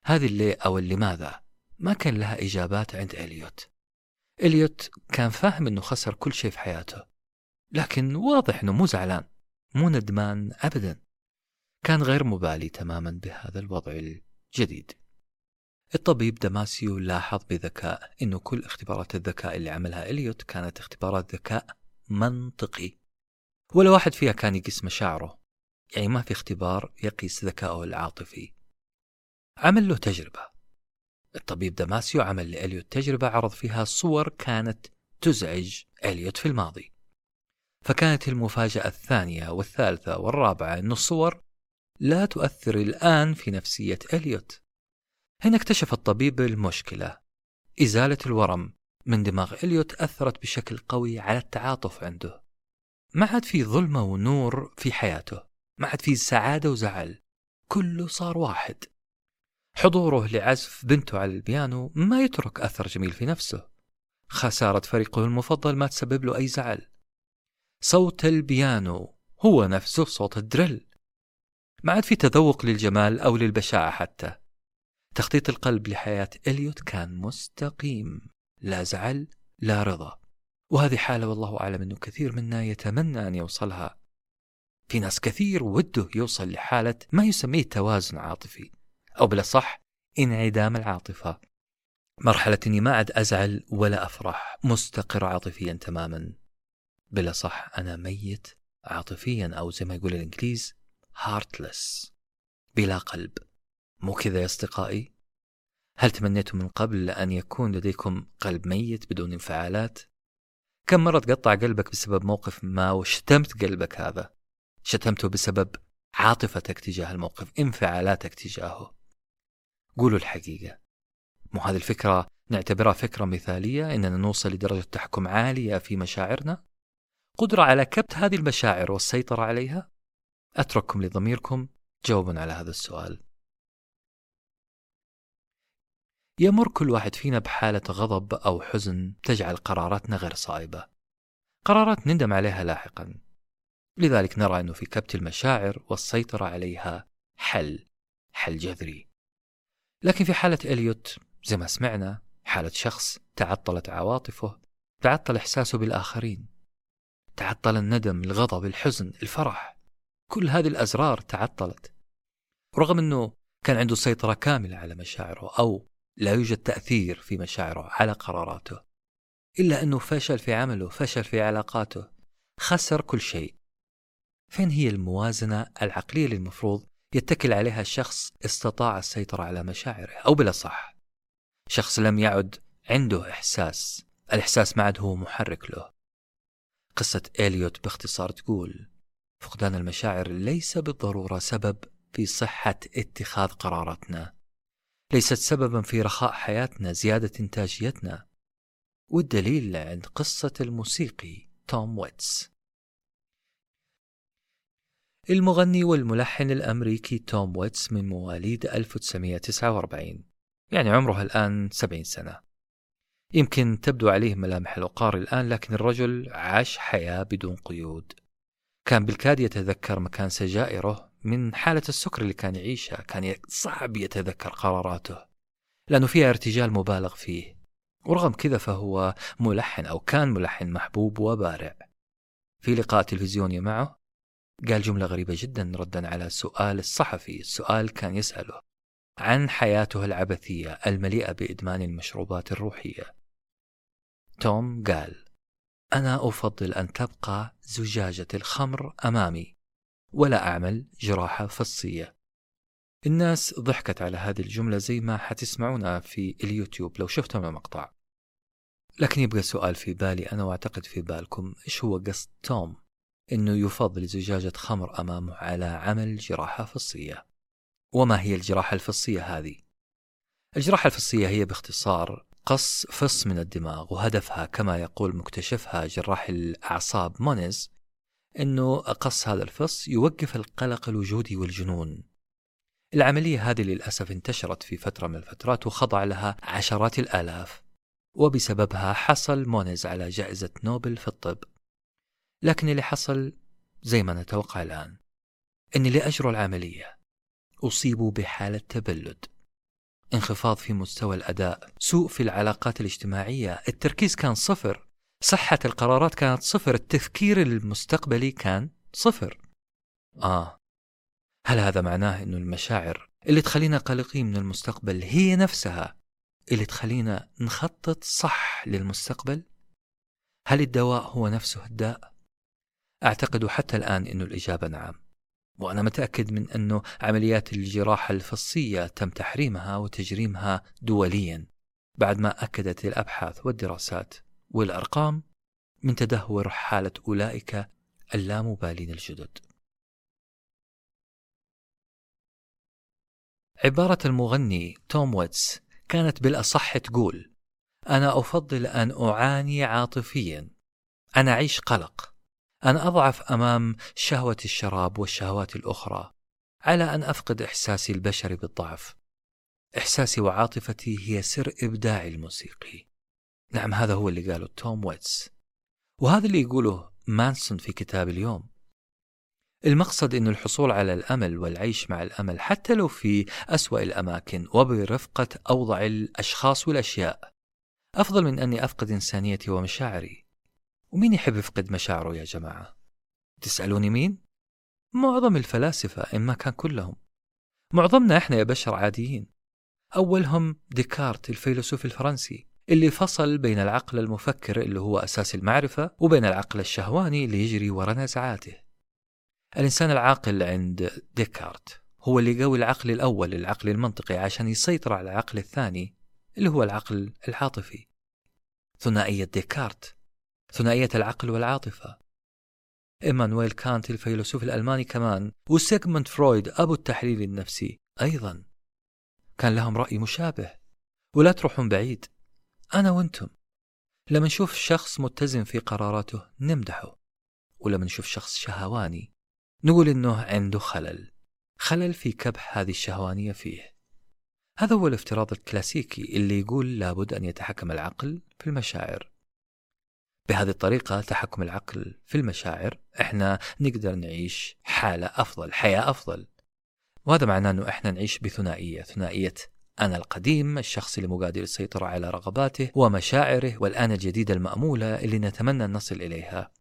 هذه الليه أو اللماذا ما كان لها إجابات عند إليوت. إليوت كان فاهم أنه خسر كل شيء في حياته لكن واضح أنه مو زعلان مو ندمان أبدا. كان غير مبالي تماما بهذا الوضع الجديد. الطبيب دماسيو لاحظ بذكاء أنه كل اختبارات الذكاء اللي عملها إليوت كانت اختبارات ذكاء منطقي. ولا واحد فيها كان يقيس مشاعره. يعني ما في اختبار يقيس ذكائه العاطفي. عمل له تجربة. الطبيب دماسيو عمل لإليوت تجربة عرض فيها صور كانت تزعج إليوت في الماضي. فكانت المفاجأة الثانية والثالثة والرابعة أن الصور لا تؤثر الآن في نفسية إليوت. هنا اكتشف الطبيب المشكلة. إزالة الورم من دماغ إليوت أثرت بشكل قوي على التعاطف عنده. ما عاد في ظلمة ونور في حياته ما عاد في سعادة وزعل كله صار واحد. حضوره لعزف بنته على البيانو ما يترك أثر جميل في نفسه. خسارة فريقه المفضل ما تسبب له أي زعل. صوت البيانو هو نفسه صوت الدريل. ما عاد في تذوق للجمال أو للبشاعة حتى. تخطيط القلب لحياة إليوت كان مستقيم لا زعل لا رضا. وهذه حالة والله أعلم أنه كثير منا يتمنى أن يوصلها. في ناس كثير وده يوصل لحالة ما يسميه توازن عاطفي أو بلا صح انعدام العاطفة. مرحلة إني ما عاد أزعل ولا أفرح مستقر عاطفيا تماما. بلا صح أنا ميت عاطفيا أو زي ما يقول الإنجليز heartless بلا قلب. مو كذا يا أصدقائي؟ هل تمنيتم من قبل أن يكون لديكم قلب ميت بدون انفعالات؟ كم مرة تقطع قلبك بسبب موقف ما وشتمت قلبك هذا؟ شتمته بسبب عاطفتك تجاه الموقف انفعالاتك تجاهه. قولوا الحقيقة. مو هذه الفكرة؟ نعتبرها فكرة مثالية إننا نوصل لدرجة تحكم عالية في مشاعرنا؟ قدرة على كبت هذه المشاعر والسيطرة عليها؟ أترككم لضميركم جاوبا على هذا السؤال. يمر كل واحد فينا بحالة غضب أو حزن تجعل قراراتنا غير صائبة. قرارات نندم عليها لاحقا. لذلك نرى أنه في كبت المشاعر والسيطرة عليها حل حل جذري. لكن في حالة إليوت زي ما سمعنا حالة شخص تعطلت عواطفه تعطل إحساسه بالآخرين تعطل الندم الغضب الحزن الفرح. كل هذه الأزرار تعطلت. رغم أنه كان عنده سيطرة كاملة على مشاعره أو لا يوجد تأثير في مشاعره على قراراته إلا أنه فشل في عمله فشل في علاقاته خسر كل شيء. فين هي الموازنة العقلية اللي المفروض يتكل عليها الشخص استطاع السيطرة على مشاعره؟ أو بلا صح شخص لم يعد عنده إحساس الإحساس ما عاد هو محرك له. قصة إليوت باختصار تقول فقدان المشاعر ليس بالضرورة سبب في صحة اتخاذ قراراتنا. ليست سببا في رخاء حياتنا زيادة إنتاجيتنا. والدليل عندك قصة الموسيقي توم ويتس. المغني والملحن الأمريكي توم ويتس من مواليد 1949 يعني عمره الآن 70 سنة. يمكن تبدو عليه ملامح الوقار الآن لكن الرجل عاش حياة بدون قيود. كان بالكاد يتذكر مكان سجائره من حالة السكر اللي كان يعيشها كان صعب يتذكر قراراته لأنه فيها ارتجال مبالغ فيه ورغم كذا فهو ملحن أو كان ملحن محبوب وبارع. في لقاء تلفزيوني معه قال جملة غريبة جدا ردا على سؤال الصحفي السؤال كان يسأله عن حياته العبثية المليئة بإدمان المشروبات الروحية. توم قال أنا أفضل أن تبقى زجاجة الخمر أمامي. ولا أعمل جراحة فصية. الناس ضحكت على هذه الجملة زي ما حتسمعونها في اليوتيوب لو شفتم المقطع. لكن يبقى سؤال في بالي أنا وأعتقد في بالكم إيش هو قصد توم؟ إنه يفضل زجاجة خمر أمامه على عمل جراحة فصية. وما هي الجراحة الفصية هذه؟ الجراحة الفصية هي باختصار قص فص من الدماغ وهدفها كما يقول مكتشفها جراح الأعصاب مونيز أنه قص هذا الفص يوقف القلق الوجودي والجنون. العملية هذه للأسف انتشرت في فترة من الفترات وخضع لها عشرات الآلاف وبسببها حصل مونيز على جائزة نوبل في الطب. لكن اللي حصل زي ما نتوقع الآن أن اللي أجروا العملية أصيبوا بحالة تبلد. انخفاض في مستوى الأداء سوء في العلاقات الاجتماعية التركيز كان صفر. صحة القرارات كانت صفر التفكير المستقبلي كان صفر آه هل هذا معناه أنه المشاعر اللي تخلينا قلقين من المستقبل هي نفسها اللي تخلينا نخطط صح للمستقبل؟ هل الدواء هو نفسه الداء؟ أعتقد حتى الآن أنه الإجابة نعم وأنا متأكد من أنه عمليات الجراحة الفصية تم تحريمها وتجريمها دوليا بعد ما أكدت الأبحاث والدراسات والأرقام من تدهور حالة أولئك اللامبالين الجدد. عبارة المغني توم ويتس كانت بالأصح تقول: أنا أفضل أن أعاني عاطفيا. أن أعيش قلق. أن أضعف أمام شهوة الشراب والشهوات الأخرى. على أن أفقد إحساسي البشري بالضعف. إحساسي وعاطفتي هي سر إبداعي الموسيقي. نعم هذا هو اللي قاله توم ويتس. وهذا اللي يقوله مانسون في كتاب اليوم. المقصد أن الحصول على الأمل والعيش مع الأمل حتى لو في أسوأ الأماكن وبرفقة أوضع الأشخاص والأشياء. أفضل من أني أفقد إنسانيتي ومشاعري. ومين يحب يفقد مشاعره يا جماعة؟ تسألوني مين؟ معظم الفلاسفة إن ما كان كلهم. معظمنا إحنا يا بشر عاديين. أولهم ديكارت الفيلسوف الفرنسي. اللي فصل بين العقل المفكر اللي هو أساس المعرفة وبين العقل الشهواني اللي يجري ورا نزعاته. الإنسان العاقل عند ديكارت هو اللي يقوي العقل الأول العقل المنطقي عشان يسيطر على العقل الثاني اللي هو العقل العاطفي. ثنائية ديكارت ثنائية العقل والعاطفة. إيمانويل كانت الفيلسوف الألماني كمان وسيغموند فرويد أبو التحليل النفسي أيضا. كان لهم رأي مشابه ولا تروحون بعيد. أنا وأنتم. لما نشوف شخص متزن في قراراته نمدحه ولما نشوف شخص شهواني نقول إنه عنده خلل. خلل في كبح هذه الشهوانية فيه. هذا هو الافتراض الكلاسيكي اللي يقول لابد أن يتحكم العقل في المشاعر. بهذه الطريقة تحكم العقل في المشاعر إحنا نقدر نعيش حالة أفضل حياة أفضل. وهذا معناه أنه إحنا نعيش بثنائية ثنائية أنا القديم الشخص اللي مو قادر يسيطر على رغباته ومشاعره والأنا الجديدة المأمولة اللي نتمنى أن نصل إليها.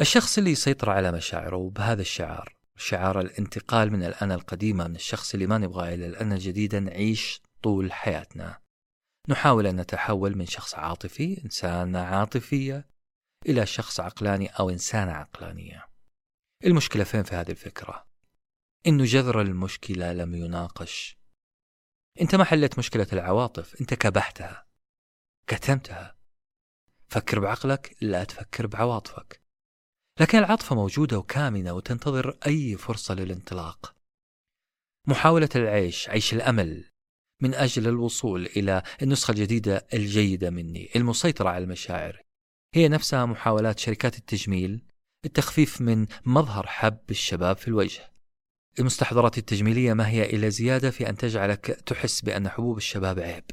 الشخص اللي يسيطر على مشاعره بهذا الشعار. شعار الانتقال من الأنا القديمة من الشخص اللي ما نبغاه إلى الأنا الجديدة نعيش طول حياتنا. نحاول أن نتحول من شخص عاطفي إنسانة عاطفية إلى شخص عقلاني أو إنسانة عقلانية. المشكلة فين في هذه الفكرة؟ إنه جذر المشكلة لم يناقش أنت ما حلت مشكلة العواطف أنت كبحتها كتمتها. فكر بعقلك لا تفكر بعواطفك. لكن العاطفة موجودة وكامنة وتنتظر أي فرصة للانطلاق. محاولة العيش عيش الأمل من أجل الوصول إلى النسخة الجديدة الجيدة مني المسيطرة على المشاعر. هي نفسها محاولات شركات التجميل التخفيف من مظهر حب الشباب في الوجه. المستحضرات التجميلية ما هي إلا زيادة في أن تجعلك تحس بأن حبوب الشباب عيب.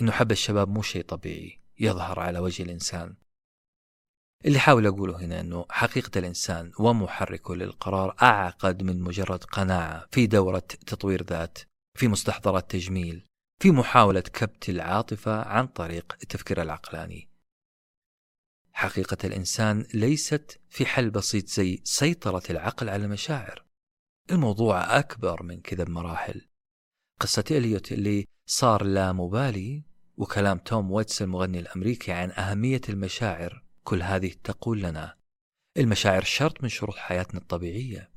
إنه حب الشباب مو شيء طبيعي يظهر على وجه الإنسان. اللي حاول أقوله هنا أنه حقيقة الإنسان ومحركه للقرار أعقد من مجرد قناعة في دورة تطوير ذات في مستحضرات تجميل في محاولة كبت العاطفة عن طريق التفكير العقلاني. حقيقة الإنسان ليست في حل بسيط زي سيطرة العقل على المشاعر. الموضوع أكبر من كذا بمراحل. قصة إليوت اللي صار لا مبالي وكلام توم ويتس المغني الأمريكي عن أهمية المشاعر كل هذه تقول لنا. المشاعر شرط من شروط حياتنا الطبيعية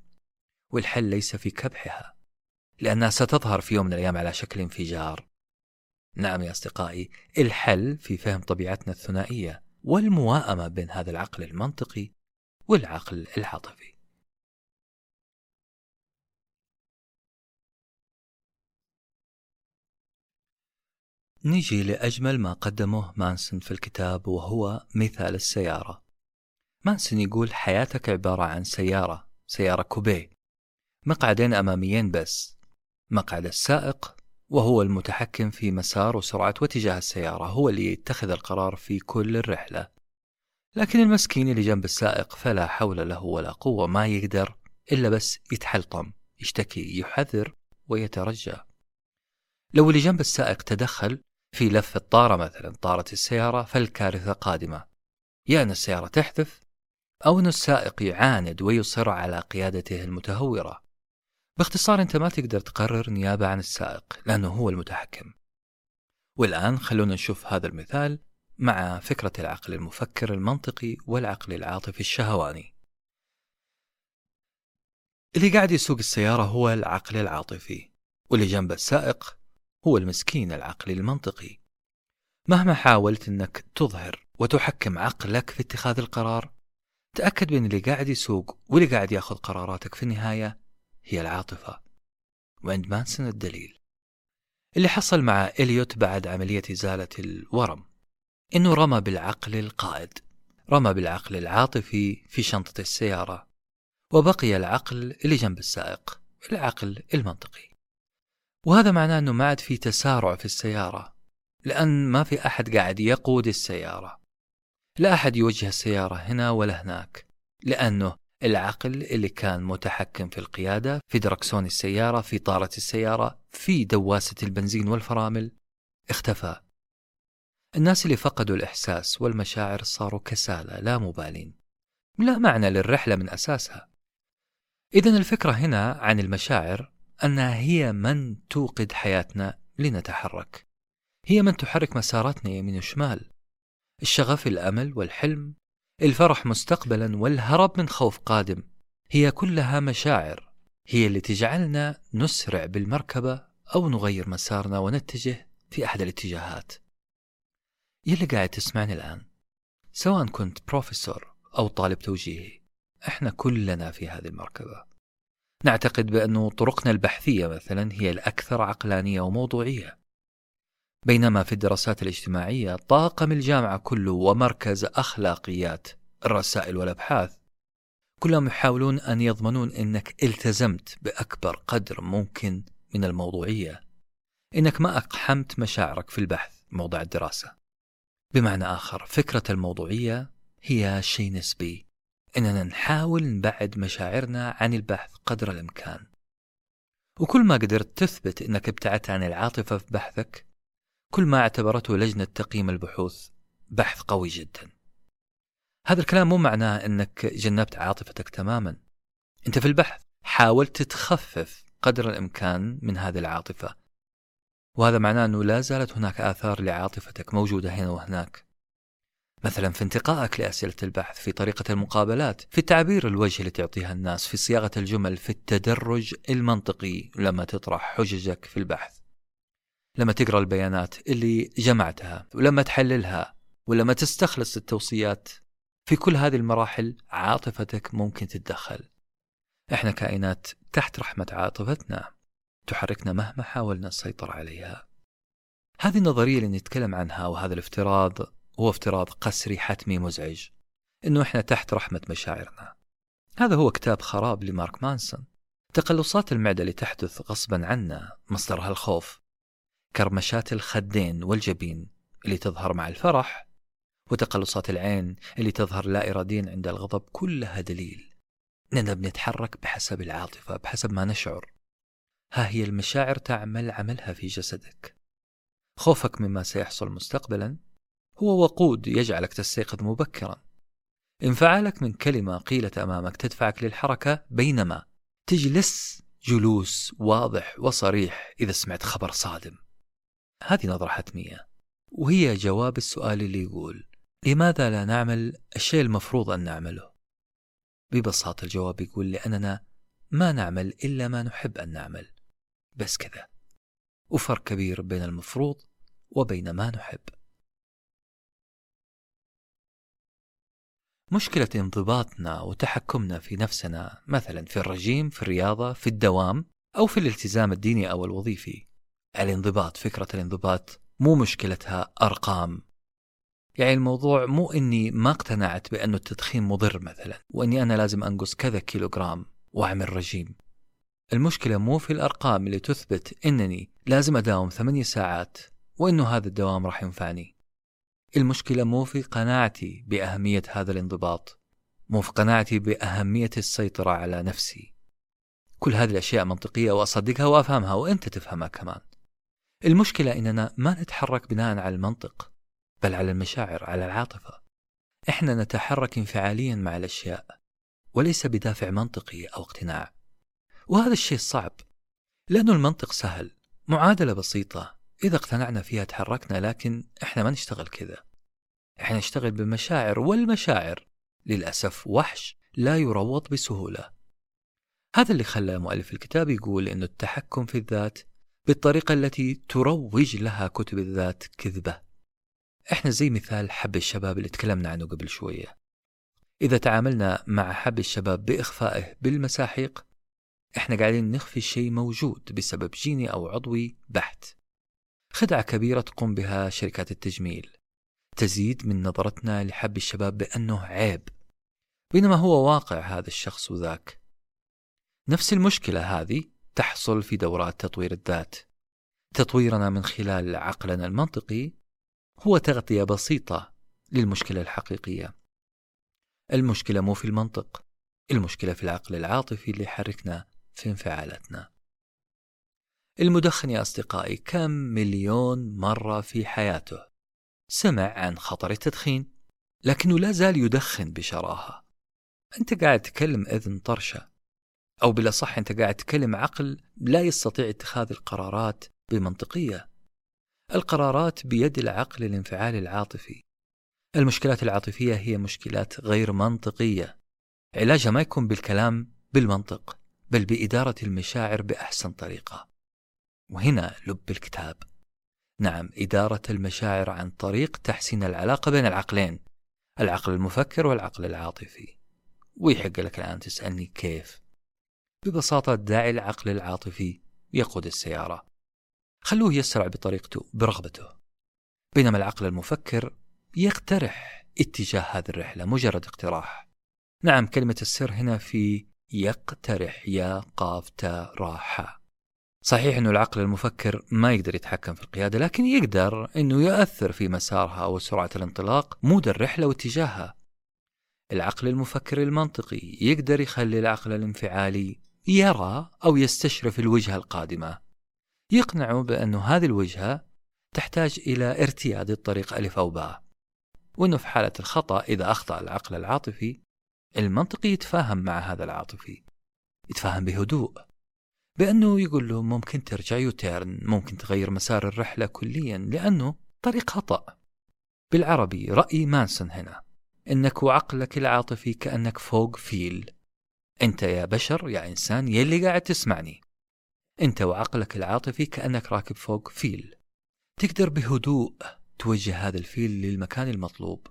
والحل ليس في كبحها لأنها ستظهر في يوم من الأيام على شكل انفجار. نعم يا أصدقائي الحل في فهم طبيعتنا الثنائية والمواءمة بين هذا العقل المنطقي والعقل العاطفي. نيجي لأجمل ما قدمه مانسون في الكتاب وهو مثال السيارة. مانسون يقول حياتك عبارة عن سيارة سيارة كوبيه مقعدين أماميين بس. مقعد السائق وهو المتحكم في مسار وسرعة واتجاه السيارة هو اللي يتخذ القرار في كل الرحلة. لكن المسكين اللي جنب السائق فلا حول له ولا قوة ما يقدر إلا بس يتحلطم يشتكي يحذر ويترجى. لو اللي جنب السائق تدخل في لف الطارة مثلا طارة السيارة فالكارثة قادمة. يا أن السيارة تحذف أو أن السائق يعاند ويصر على قيادته المتهورة. باختصار أنت ما تقدر تقرر نيابة عن السائق لأنه هو المتحكم. والآن خلونا نشوف هذا المثال مع فكرة العقل المفكر المنطقي والعقل العاطفي الشهواني. اللي قاعد يسوق السيارة هو العقل العاطفي واللي جنب السائق هو المسكين العقلي المنطقي. مهما حاولت إنك تظهر وتحكم عقلك في اتخاذ القرار تأكد بأن اللي قاعد يسوق واللي قاعد يأخذ قراراتك في النهاية هي العاطفة. وعند مانسون الدليل. اللي حصل مع إليوت بعد عملية إزالة الورم. إنه رمى بالعقل القائد رمى بالعقل العاطفي في شنطة السيارة وبقي العقل اللي جنب السائق العقل المنطقي. وهذا معناه أنه ما عاد في تسارع في السيارة لأن ما في أحد قاعد يقود السيارة. لا أحد يوجه السيارة هنا ولا هناك لأنه العقل اللي كان متحكم في القيادة في دركسون السيارة في طارة السيارة في دواسة البنزين والفرامل اختفى. الناس اللي فقدوا الإحساس والمشاعر صاروا كسالى لا مبالين. لا معنى للرحلة من أساسها. إذا الفكرة هنا عن المشاعر أنها هي من توقد حياتنا لنتحرك. هي من تحرك مساراتنا يمين وشمال. الشغف الأمل والحلم. الفرح مستقبلا والهرب من خوف قادم. هي كلها مشاعر. هي اللي تجعلنا نسرع بالمركبة أو نغير مسارنا ونتجه في أحد الاتجاهات. يلي قاعد تسمعني الآن. سواء كنت بروفيسور أو طالب توجيهي إحنا كلنا في هذه المركبة. نعتقد بأن طرقنا البحثية مثلا هي الأكثر عقلانية وموضوعية. بينما في الدراسات الاجتماعية طاقم الجامعة كله ومركز أخلاقيات الرسائل والأبحاث. كلهم يحاولون أن يضمنون أنك التزمت بأكبر قدر ممكن من الموضوعية. أنك ما أقحمت مشاعرك في البحث موضوع الدراسة. بمعنى آخر فكرة الموضوعية هي شيء نسبي. إننا نحاول نبعد مشاعرنا عن البحث قدر الإمكان. وكل ما قدرت تثبت أنك ابتعدت عن العاطفة في بحثك كل ما اعتبرته لجنة تقييم البحوث بحث قوي جدا. هذا الكلام مو معناه أنك جنبت عاطفتك تماما. أنت في البحث حاولت تخفف قدر الإمكان من هذه العاطفة. وهذا معناه أنه لا زالت هناك آثار لعاطفتك موجودة هنا وهناك. مثلا في انتقائك لأسئلة البحث في طريقة المقابلات في تعبير الوجه اللي تعطيها الناس في صياغة الجمل في التدرج المنطقي لما تطرح حججك في البحث لما تقرأ البيانات اللي جمعتها ولما تحللها ولما تستخلص التوصيات. في كل هذه المراحل عاطفتك ممكن تتدخل. إحنا كائنات تحت رحمة عاطفتنا تحركنا مهما حاولنا السيطرة عليها. هذه النظرية اللي نتكلم عنها وهذا الافتراض هو افتراض قسري حتمي مزعج إنه إحنا تحت رحمة مشاعرنا. هذا هو كتاب خراب لمارك مانسون. تقلصات المعدة اللي تحدث غصبا عنا مصدرها الخوف. كرمشات الخدين والجبين اللي تظهر مع الفرح وتقلصات العين اللي تظهر لا إراديا عند الغضب كلها دليل. أننا بنتحرك بحسب العاطفة بحسب ما نشعر. ها هي المشاعر تعمل عملها في جسدك. خوفك مما سيحصل مستقبلا هو وقود يجعلك تستيقظ مبكرا. انفعالك من كلمة قيلت أمامك تدفعك للحركة بينما تجلس جلوس واضح وصريح إذا سمعت خبر صادم. هذه نظرة حتمية. وهي جواب السؤال اللي يقول لماذا لا نعمل الشيء المفروض أن نعمله؟ ببساطة الجواب يقول لأننا ما نعمل إلا ما نحب أن نعمل. بس كذا. وفرق كبير بين المفروض وبين ما نحب. مشكلة انضباطنا وتحكمنا في نفسنا مثلا في الرجيم في الرياضة في الدوام أو في الالتزام الديني أو الوظيفي. الانضباط فكرة الانضباط مو مشكلتها أرقام. يعني الموضوع مو إني ما اقتنعت بأنه التدخين مضر مثلا وإني أنا لازم أنقص كذا كيلوغرام وأعمل رجيم. المشكلة مو في الأرقام اللي تثبت إنني لازم أداوم ثمانية ساعات وإنه هذا الدوام راح ينفعني. المشكلة مو في قناعتي بأهمية هذا الانضباط مو في قناعتي بأهمية السيطرة على نفسي. كل هذه الأشياء منطقية وأصدقها وأفهمها وأنت تفهمها كمان. المشكلة إننا ما نتحرك بناء على المنطق بل على المشاعر على العاطفة. إحنا نتحرك انفعاليا مع الأشياء وليس بدافع منطقي أو اقتناع. وهذا الشيء صعب لأنه المنطق سهل معادلة بسيطة إذا اقتنعنا فيها تحركنا لكن إحنا ما نشتغل كذا. إحنا نشتغل بالمشاعر والمشاعر للأسف وحش لا يروض بسهولة. هذا اللي خلى مؤلف الكتاب يقول أن التحكم في الذات بالطريقة التي تروج لها كتب الذات كذبة. إحنا زي مثال حب الشباب اللي تكلمنا عنه قبل شوية. إذا تعاملنا مع حب الشباب بإخفائه بالمساحيق إحنا قاعدين نخفي شيء موجود بسبب جيني أو عضوي بحت. خدعة كبيرة تقوم بها شركات التجميل. تزيد من نظرتنا لحب الشباب بأنه عيب. بينما هو واقع هذا الشخص وذاك نفس المشكلة هذه تحصل في دورات تطوير الذات. تطويرنا من خلال عقلنا المنطقي هو تغطية بسيطة للمشكلة الحقيقية. المشكلة مو في المنطق المشكلة في العقل العاطفي اللي يحركنا في انفعالاتنا. المدخن يا أصدقائي كم مليون مرة في حياته؟ سمع عن خطر التدخين لكنه لا زال يدخن بشراهة. أنت قاعد تكلم إذن طرشة أو بلا صح أنت قاعد تكلم عقل لا يستطيع اتخاذ القرارات بمنطقية. القرارات بيد العقل الانفعالي العاطفي. المشكلات العاطفية هي مشكلات غير منطقية. علاجها ما يكون بالكلام بالمنطق بل بإدارة المشاعر بأحسن طريقة. وهنا لب الكتاب. نعم إدارة المشاعر عن طريق تحسين العلاقة بين العقلين العقل المفكر والعقل العاطفي. ويحق لك الآن تسألني كيف؟ ببساطة داعي العقل العاطفي يقود السيارة. خلوه يسرع بطريقته برغبته. بينما العقل المفكر يقترح اتجاه هذه الرحلة مجرد اقتراح. نعم كلمة السر هنا في يقترح يا قاف راحة صحيح أنه العقل المفكر ما يقدر يتحكم في القيادة لكن يقدر أنه يؤثر في مسارها وسرعة الانطلاق مود الرحلة واتجاهها. العقل المفكر المنطقي يقدر يخلي العقل الانفعالي يرى أو يستشرف الوجهة القادمة. يقنعه بأن هذه الوجهة تحتاج إلى ارتياد الطريق ألف أو باء. وأنه في حالة الخطأ إذا أخطأ العقل العاطفي المنطقي يتفاهم مع هذا العاطفي يتفاهم بهدوء. بأنه يقول له ممكن ترجع U-turn ممكن تغير مسار الرحلة كليا لأنه طريق خطأ. بالعربي رأي مانسون هنا إنك وعقلك العاطفي كأنك فوق فيل. أنت يا بشر يا إنسان يلي قاعد تسمعني. أنت وعقلك العاطفي كأنك راكب فوق فيل. تقدر بهدوء توجه هذا الفيل للمكان المطلوب.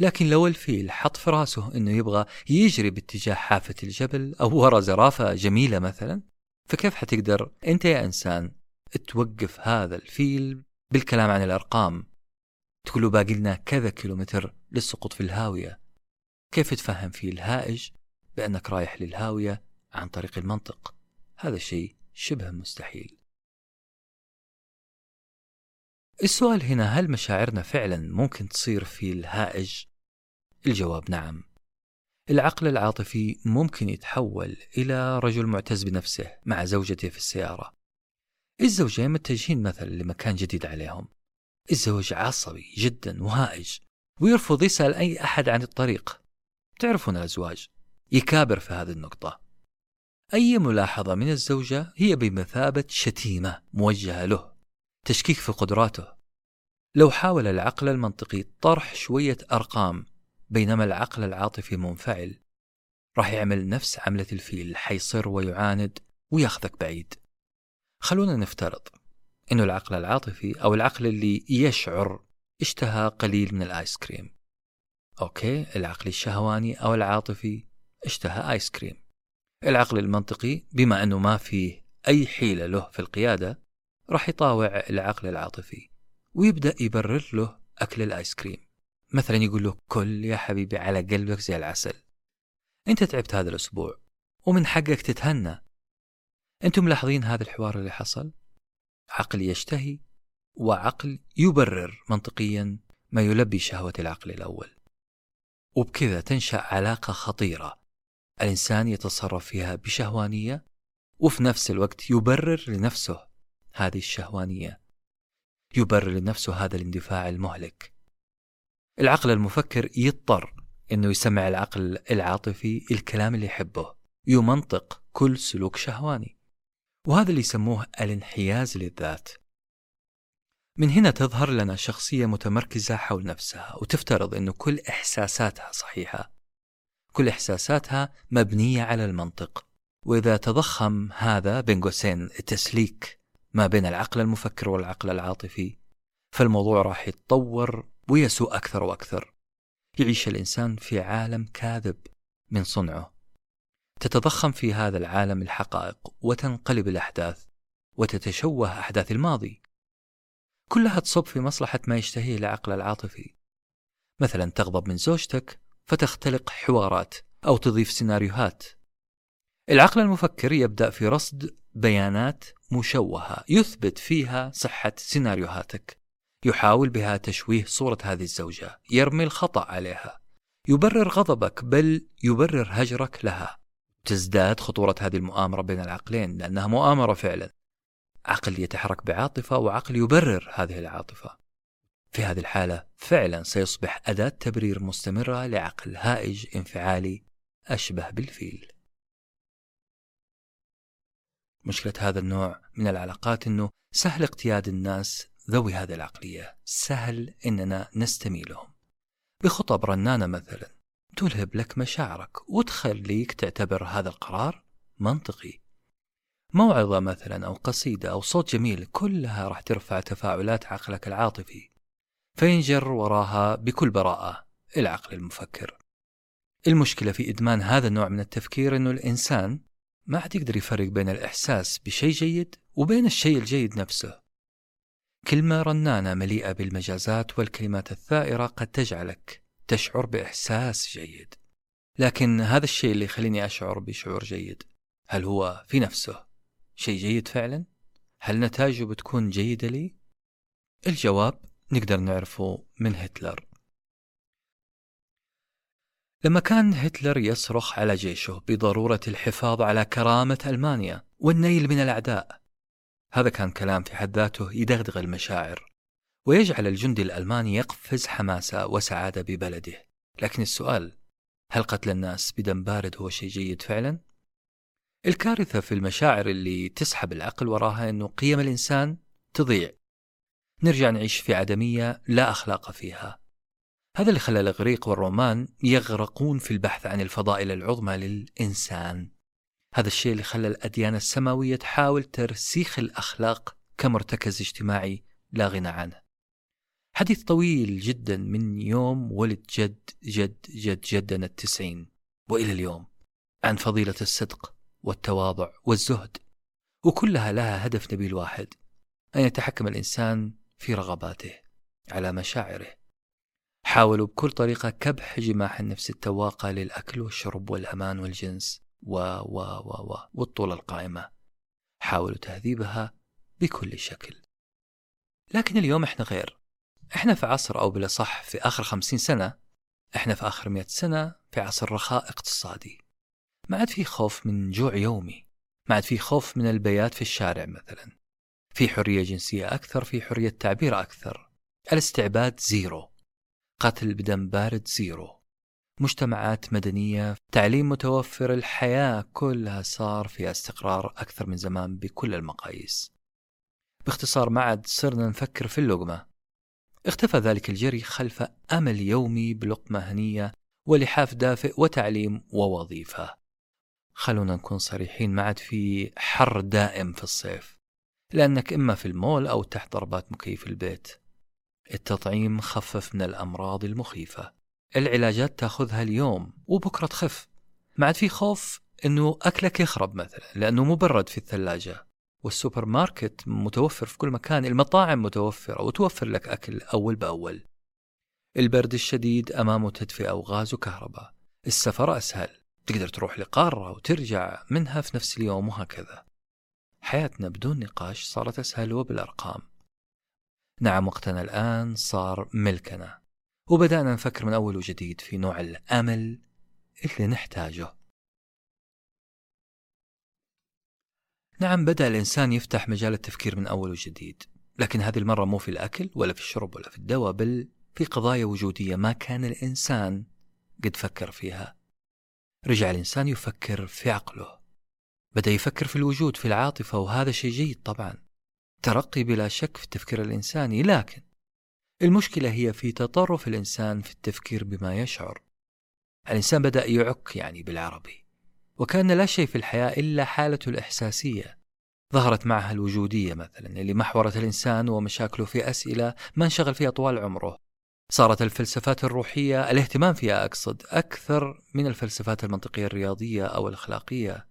لكن لو الفيل حط في راسه إنه يبغى يجري باتجاه حافة الجبل أو ورا زرافة جميلة مثلا فكيف حتقدر أنت يا إنسان توقف هذا الفيل بالكلام عن الأرقام تقول له باقي لنا كذا كيلومتر للسقوط في الهاوية كيف تفهم فيل هائج بأنك رايح للهاوية عن طريق المنطق هذا شيء شبه مستحيل السؤال هنا هل مشاعرنا فعلا ممكن تصير في الهائج؟ الجواب نعم. العقل العاطفي ممكن يتحول إلى رجل معتز بنفسه مع زوجته في السيارة. الزوجين متجهين مثلا لمكان جديد عليهم. الزوج عصبي جدا وهائج ويرفض يسأل أي أحد عن الطريق. تعرفون الأزواج يكابر في هذه النقطة. أي ملاحظة من الزوجة هي بمثابة شتيمة موجهة له تشكيك في قدراته لو حاول العقل المنطقي طرح شوية أرقام بينما العقل العاطفي منفعل. راح يعمل نفس عملة الفيل حيصر ويعاند وياخذك بعيد. خلونا نفترض إنه العقل العاطفي أو العقل اللي يشعر اشتهى قليل من الآيس كريم. okay العقل الشهواني أو العاطفي اشتهى آيس كريم. العقل المنطقي بما أنه ما فيه أي حيلة له في القيادة راح يطاوع العقل العاطفي ويبدأ يبرر له أكل الآيس كريم. مثلا يقول له كل يا حبيبي على قلبك زي العسل. أنت تعبت هذا الأسبوع ومن حقك تتهنى. أنتم ملاحظين هذا الحوار اللي حصل؟ عقل يشتهي وعقل يبرر منطقيا ما يلبي شهوة العقل الأول. وبكذا تنشأ علاقة خطيرة. الإنسان يتصرف فيها بشهوانية وفي نفس الوقت يبرر لنفسه هذه الشهوانية. يبرر لنفسه هذا الاندفاع المهلك. العقل المفكر يضطر إنه يسمع العقل العاطفي الكلام اللي يحبه. يمنطق كل سلوك شهواني. وهذا اللي يسموه الانحياز للذات. من هنا تظهر لنا شخصية متمركزة حول نفسها وتفترض أنه كل إحساساتها صحيحة. كل إحساساتها مبنية على المنطق. وإذا تضخم هذا بين قوسين التسليك ما بين العقل المفكر والعقل العاطفي فالموضوع راح يتطور ويسوء أكثر وأكثر. يعيش الإنسان في عالم كاذب من صنعه. تتضخم في هذا العالم الحقائق وتنقلب الأحداث وتتشوه أحداث الماضي. كلها تصب في مصلحة ما يشتهيه العقل العاطفي. مثلا تغضب من زوجتك فتختلق حوارات أو تضيف سيناريوهات. العقل المفكر يبدأ في رصد بيانات مشوهة يثبت فيها صحة سيناريوهاتك. يحاول بها تشويه صورة هذه الزوجة يرمي الخطأ عليها. يبرر غضبك بل يبرر هجرك لها. تزداد خطورة هذه المؤامرة بين العقلين لأنها مؤامرة فعلا. عقل يتحرك بعاطفة وعقل يبرر هذه العاطفة. في هذه الحالة فعلا سيصبح أداة تبرير مستمرة لعقل هائج انفعالي أشبه بالفيل. مشكلة هذا النوع من العلاقات أنه سهل اقتياد الناس ذوي هذه العقلية. سهل أننا نستميلهم. بخطب رنانة مثلا تلهب لك مشاعرك وتخليك تعتبر هذا القرار منطقي. موعظة مثلا أو قصيدة أو صوت جميل كلها راح ترفع تفاعلات عقلك العاطفي. فينجر وراها بكل براءة العقل المفكر. المشكلة في إدمان هذا النوع من التفكير أنه الإنسان ما عاد يقدر يفرق بين الإحساس بشيء جيد وبين الشيء الجيد نفسه. كلمة رنانة مليئة بالمجازات والكلمات الثائرة قد تجعلك تشعر بإحساس جيد لكن هذا الشيء اللي يخليني أشعر بشعور جيد هل هو في نفسه شيء جيد فعلا؟ هل نتائجه بتكون جيدة لي؟ الجواب نقدر نعرفه من هتلر لما كان هتلر يصرخ على جيشه بضرورة الحفاظ على كرامة ألمانيا والنيل من الأعداء هذا كان كلام في حد ذاته يدغدغ المشاعر ويجعل الجندي الألماني يقفز حماسة وسعادة ببلده. لكن السؤال هل قتل الناس بدم بارد هو شيء جيد فعلا؟ الكارثة في المشاعر اللي تسحب العقل وراها أنه قيم الإنسان تضيع. نرجع نعيش في عدمية لا أخلاق فيها. هذا اللي خلى الإغريق والرومان يغرقون في البحث عن الفضائل العظمى للإنسان. هذا الشيء اللي خلى الأديان السماوية تحاول ترسيخ الأخلاق كمرتكز اجتماعي لا غنى عنه. حديث طويل جدا من يوم ولد جد جد جد جدنا التسعين. وإلى اليوم عن فضيلة الصدق والتواضع والزهد وكلها لها هدف نبيل واحد أن يتحكم الإنسان في رغباته على مشاعره. حاولوا بكل طريقة كبح جماح النفس التواقة للأكل والشرب والأمان والجنس. و و و و والطول القائمة حاولوا تهذيبها بكل شكل. لكن اليوم إحنا غير. إحنا في عصر أو بالاصح في آخر خمسين سنة إحنا في آخر مئة سنة في عصر رخاء اقتصادي. ما عاد في خوف من جوع يومي. ما عاد في خوف من البيات في الشارع مثلا. في حرية جنسية أكثر في حرية تعبير أكثر. الاستعباد zero. قتل بدم بارد zero. مجتمعات مدنية تعليم متوفر الحياة كلها صار فيها استقرار أكثر من زمان بكل المقاييس. باختصار ما عاد صرنا نفكر في اللقمة. اختفى ذلك الجري خلف أمل يومي بلقمة هنية ولحاف دافئ وتعليم ووظيفة. خلونا نكون صريحين ما عاد في حر دائم في الصيف لأنك إما في المول أو تحت ضربات مكيف البيت. التطعيم خفف من الأمراض المخيفة. العلاجات تأخذها اليوم وبكرة تخف. ما عاد في خوف أنه أكلك يخرب مثلا لأنه مبرد في الثلاجة. والسوبر ماركت متوفر في كل مكان المطاعم متوفرة وتوفر لك أكل أول بأول. البرد الشديد أمامه تدفئة وغاز وكهرباء. السفر أسهل تقدر تروح لقارة وترجع منها في نفس اليوم وهكذا. حياتنا بدون نقاش صارت أسهل وبالأرقام. نعم وقتنا الآن صار ملكنا. وبدأنا نفكر من أول وجديد في نوع الأمل اللي نحتاجه. نعم بدأ الإنسان يفتح مجال التفكير من أول وجديد لكن هذه المرة مو في الأكل ولا في الشرب ولا في الدواء بل في قضايا وجودية ما كان الإنسان قد فكر فيها. رجع الإنسان يفكر في عقله بدأ يفكر في الوجود في العاطفة وهذا شيء جيد طبعا. ترقي بلا شك في التفكير الإنساني لكن المشكلة هي في تطرف الإنسان في التفكير بما يشعر. الإنسان بدأ يعك يعني بالعربي وكان لا شيء في الحياة إلا حالته الإحساسية ظهرت معها الوجودية مثلا اللي محورت الإنسان ومشاكله في أسئلة ما انشغل فيها طوال عمره. صارت الفلسفات الروحية الاهتمام فيها أقصد أكثر من الفلسفات المنطقية الرياضية أو الأخلاقية.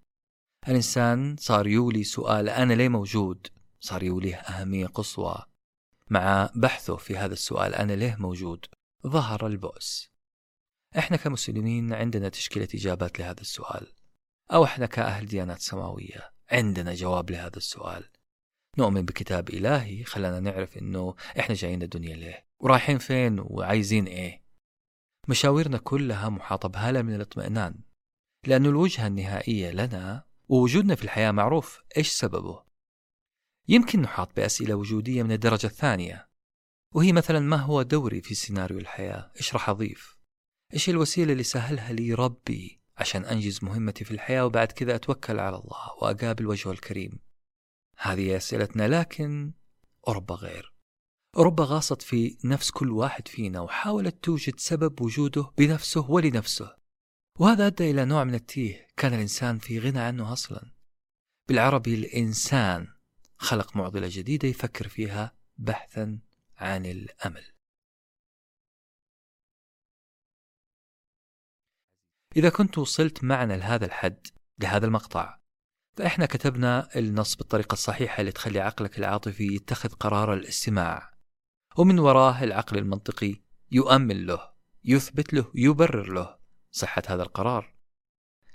الإنسان صار يولي سؤال أنا ليه موجود؟ صار يوليه أهمية قصوى. مع بحثه في هذا السؤال أنا ليه موجود؟ ظهر البؤس. إحنا كمسلمين عندنا تشكيلة إجابات لهذا السؤال. أو إحنا كأهل ديانات سماوية عندنا جواب لهذا السؤال. نؤمن بكتاب إلهي خلانا نعرف إنه إحنا جايين الدنيا ليه؟ ورايحين فين؟ وعايزين إيه؟ مشاورنا كلها محاطة بهالة من الاطمئنان. لأن الوجهة النهائية لنا ووجودنا في الحياة معروف. إيش سببه؟ يمكن نحاط بأسئلة وجودية من الدرجة الثانية. وهي مثلا ما هو دوري في سيناريو الحياة؟ إيش راح أضيف؟ إيش الوسيلة اللي سهلها لي ربي عشان أنجز مهمتي في الحياة وبعد كذا أتوكل على الله وأقابل وجهه الكريم؟ هذه أسئلتنا لكن أوروبا غير. أوروبا غاصت في نفس كل واحد فينا وحاولت توجد سبب وجوده بنفسه ولنفسه. وهذا أدى إلى نوع من التيه. كان الإنسان في غنى عنه أصلا. بالعربي الإنسان خلق معضلة جديدة يفكر فيها بحثا عن الأمل. إذا كنت وصلت معنا لهذا الحد لهذا المقطع فإحنا كتبنا النص بالطريقة الصحيحة اللي تخلي عقلك العاطفي يتخذ قرار الاستماع ومن وراه العقل المنطقي يؤمن له يثبت له يبرر له صحة هذا القرار.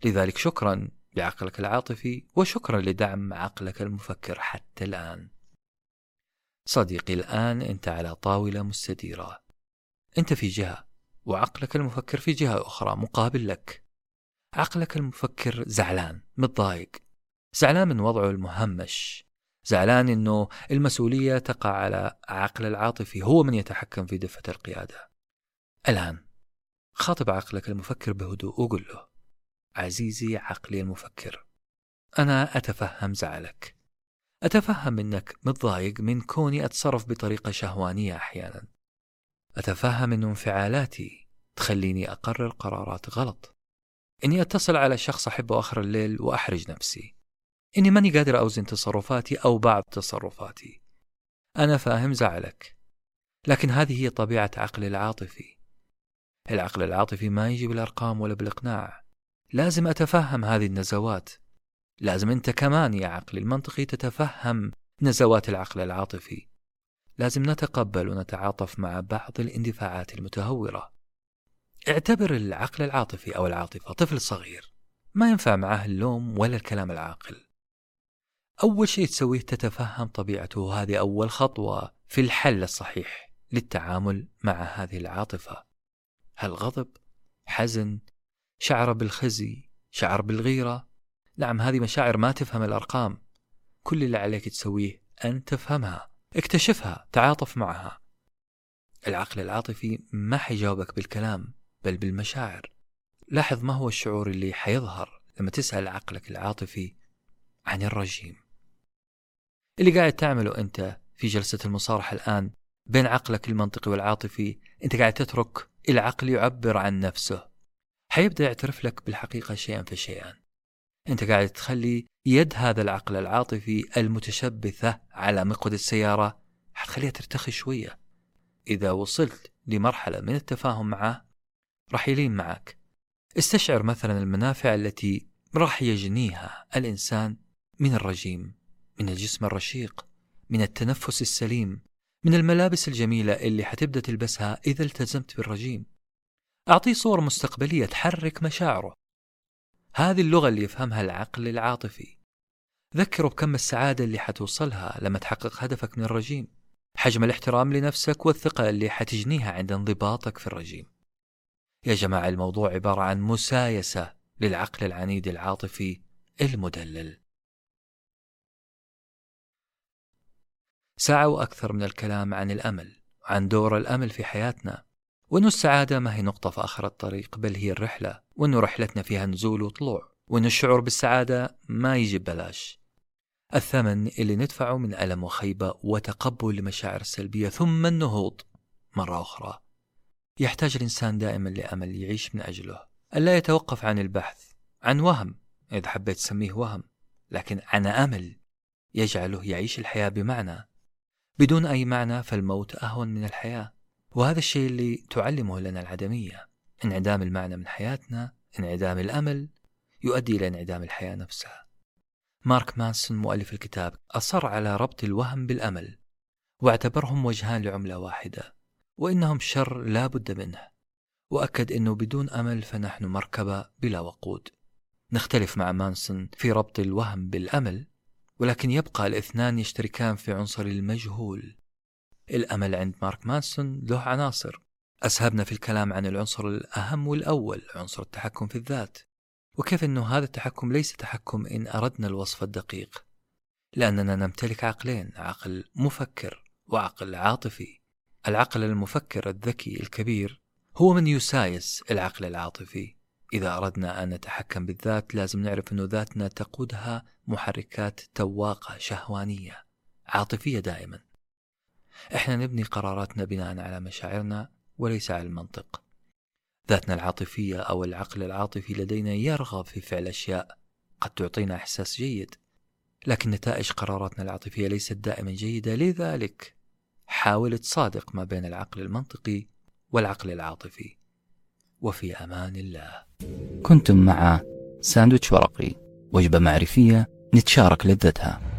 لذلك شكرا لعقلك العاطفي وشكرا لدعم عقلك المفكر حتى الآن. صديقي الآن أنت على طاولة مستديرة. أنت في جهة وعقلك المفكر في جهة أخرى مقابل لك. عقلك المفكر زعلان متضايق. زعلان من وضعه المهمش. زعلان إنه المسؤولية تقع على عقل العاطفي هو من يتحكم في دفة القيادة. الآن خاطب عقلك المفكر بهدوء وقل له عزيزي عقلي المفكر أنا أتفهم زعلك. أتفهم أنك متضايق من كوني أتصرف بطريقة شهوانية أحيانا. أتفهم أن انفعالاتي تخليني أقرر قرارات غلط. إني أتصل على شخص أحبه آخر الليل وأحرج نفسي. إني ماني قادر أوزن تصرفاتي أو بعض تصرفاتي. أنا فاهم زعلك. لكن هذه هي طبيعة عقلي العاطفي. العقل العاطفي ما يجي بالأرقام ولا بالإقناع. لازم أتفهم هذه النزوات. لازم أنت كمان يا عقلي المنطقي تتفهم نزوات العقل العاطفي. لازم نتقبل ونتعاطف مع بعض الاندفاعات المتهورة. اعتبر العقل العاطفي أو العاطفة طفل صغير. ما ينفع معه اللوم ولا الكلام العاقل. أول شيء تسويه تتفهم طبيعته. وهذه أول خطوة في الحل الصحيح للتعامل مع هذه العاطفة. هل غضب؟ حزن؟ شعر بالخزي؟ شعر بالغيرة؟ نعم هذه مشاعر ما تفهم الأرقام كل اللي عليك تسويه أن تفهمها اكتشفها تعاطف معها العقل العاطفي ما حيجاوبك بالكلام بل بالمشاعر لاحظ ما هو الشعور اللي حيظهر لما تسأل عقلك العاطفي عن الرجيم اللي قاعد تعمله أنت في جلسة المصارحة الآن بين عقلك المنطقي والعاطفي أنت قاعد تترك العقل يعبر عن نفسه حيبدأ يعترف لك بالحقيقة شيئا فشيئا. أنت قاعد تخلي يد هذا العقل العاطفي المتشبثة على مقود السيارة حتخليها ترتخي شوية. إذا وصلت لمرحلة من التفاهم معه راح يلين معك. استشعر مثلا المنافع التي راح يجنيها الإنسان من الرجيم من الجسم الرشيق من التنفس السليم من الملابس الجميلة اللي حتبدأ تلبسها إذا التزمت بالرجيم. أعطيه صور مستقبلية تحرك مشاعره. هذه اللغة اللي يفهمها العقل العاطفي. ذكره بكم السعادة اللي حتوصلها لما تحقق هدفك من الرجيم. حجم الاحترام لنفسك والثقة اللي حتجنيها عند انضباطك في الرجيم. يا جماعة الموضوع عبارة عن مسايسة للعقل العنيد العاطفي المدلل. ساعة وأكثر من الكلام عن الأمل عن دور الأمل في حياتنا. وأن السعادة ما هي نقطة في آخر الطريق بل هي الرحلة وأن رحلتنا فيها نزول وطلوع وأن الشعور بالسعادة ما يجي ببلاش. الثمن اللي ندفعه من ألم وخيبة وتقبل المشاعر السلبية ثم النهوض مرة أخرى. يحتاج الإنسان دائما لأمل يعيش من أجله. ألا يتوقف عن البحث عن وهم إذا حبيت تسميه وهم لكن عن أمل يجعله يعيش الحياة بمعنى. بدون أي معنى فالموت أهون من الحياة. وهذا الشيء اللي تعلمه لنا العدمية. انعدام المعنى من حياتنا انعدام الأمل يؤدي إلى انعدام الحياة نفسها. مارك مانسون مؤلف الكتاب أصر على ربط الوهم بالأمل واعتبرهم وجهان لعملة واحدة وإنهم شر لا بد منه. وأكد أنه بدون أمل فنحن مركبة بلا وقود. نختلف مع مانسون في ربط الوهم بالأمل ولكن يبقى الاثنان يشتركان في عنصر المجهول. الأمل عند مارك مانسون له عناصر. أسهبنا في الكلام عن العنصر الأهم والأول عنصر التحكم في الذات. وكيف أنه هذا التحكم ليس تحكم إن أردنا الوصف الدقيق؟ لأننا نمتلك عقلين عقل مفكر وعقل عاطفي. العقل المفكر الذكي الكبير هو من يسايس العقل العاطفي. إذا أردنا أن نتحكم بالذات لازم نعرف أن ذاتنا تقودها محركات تواقة شهوانية عاطفية دائما. إحنا نبني قراراتنا بناء على مشاعرنا وليس على المنطق. ذاتنا العاطفية أو العقل العاطفي لدينا يرغب في فعل أشياء قد تعطينا إحساس جيد لكن نتائج قراراتنا العاطفية ليست دائما جيدة. لذلك حاول تصادق ما بين العقل المنطقي والعقل العاطفي. وفي أمان الله. كنتم مع ساندويتش ورقي وجبة معرفية نتشارك لذتها.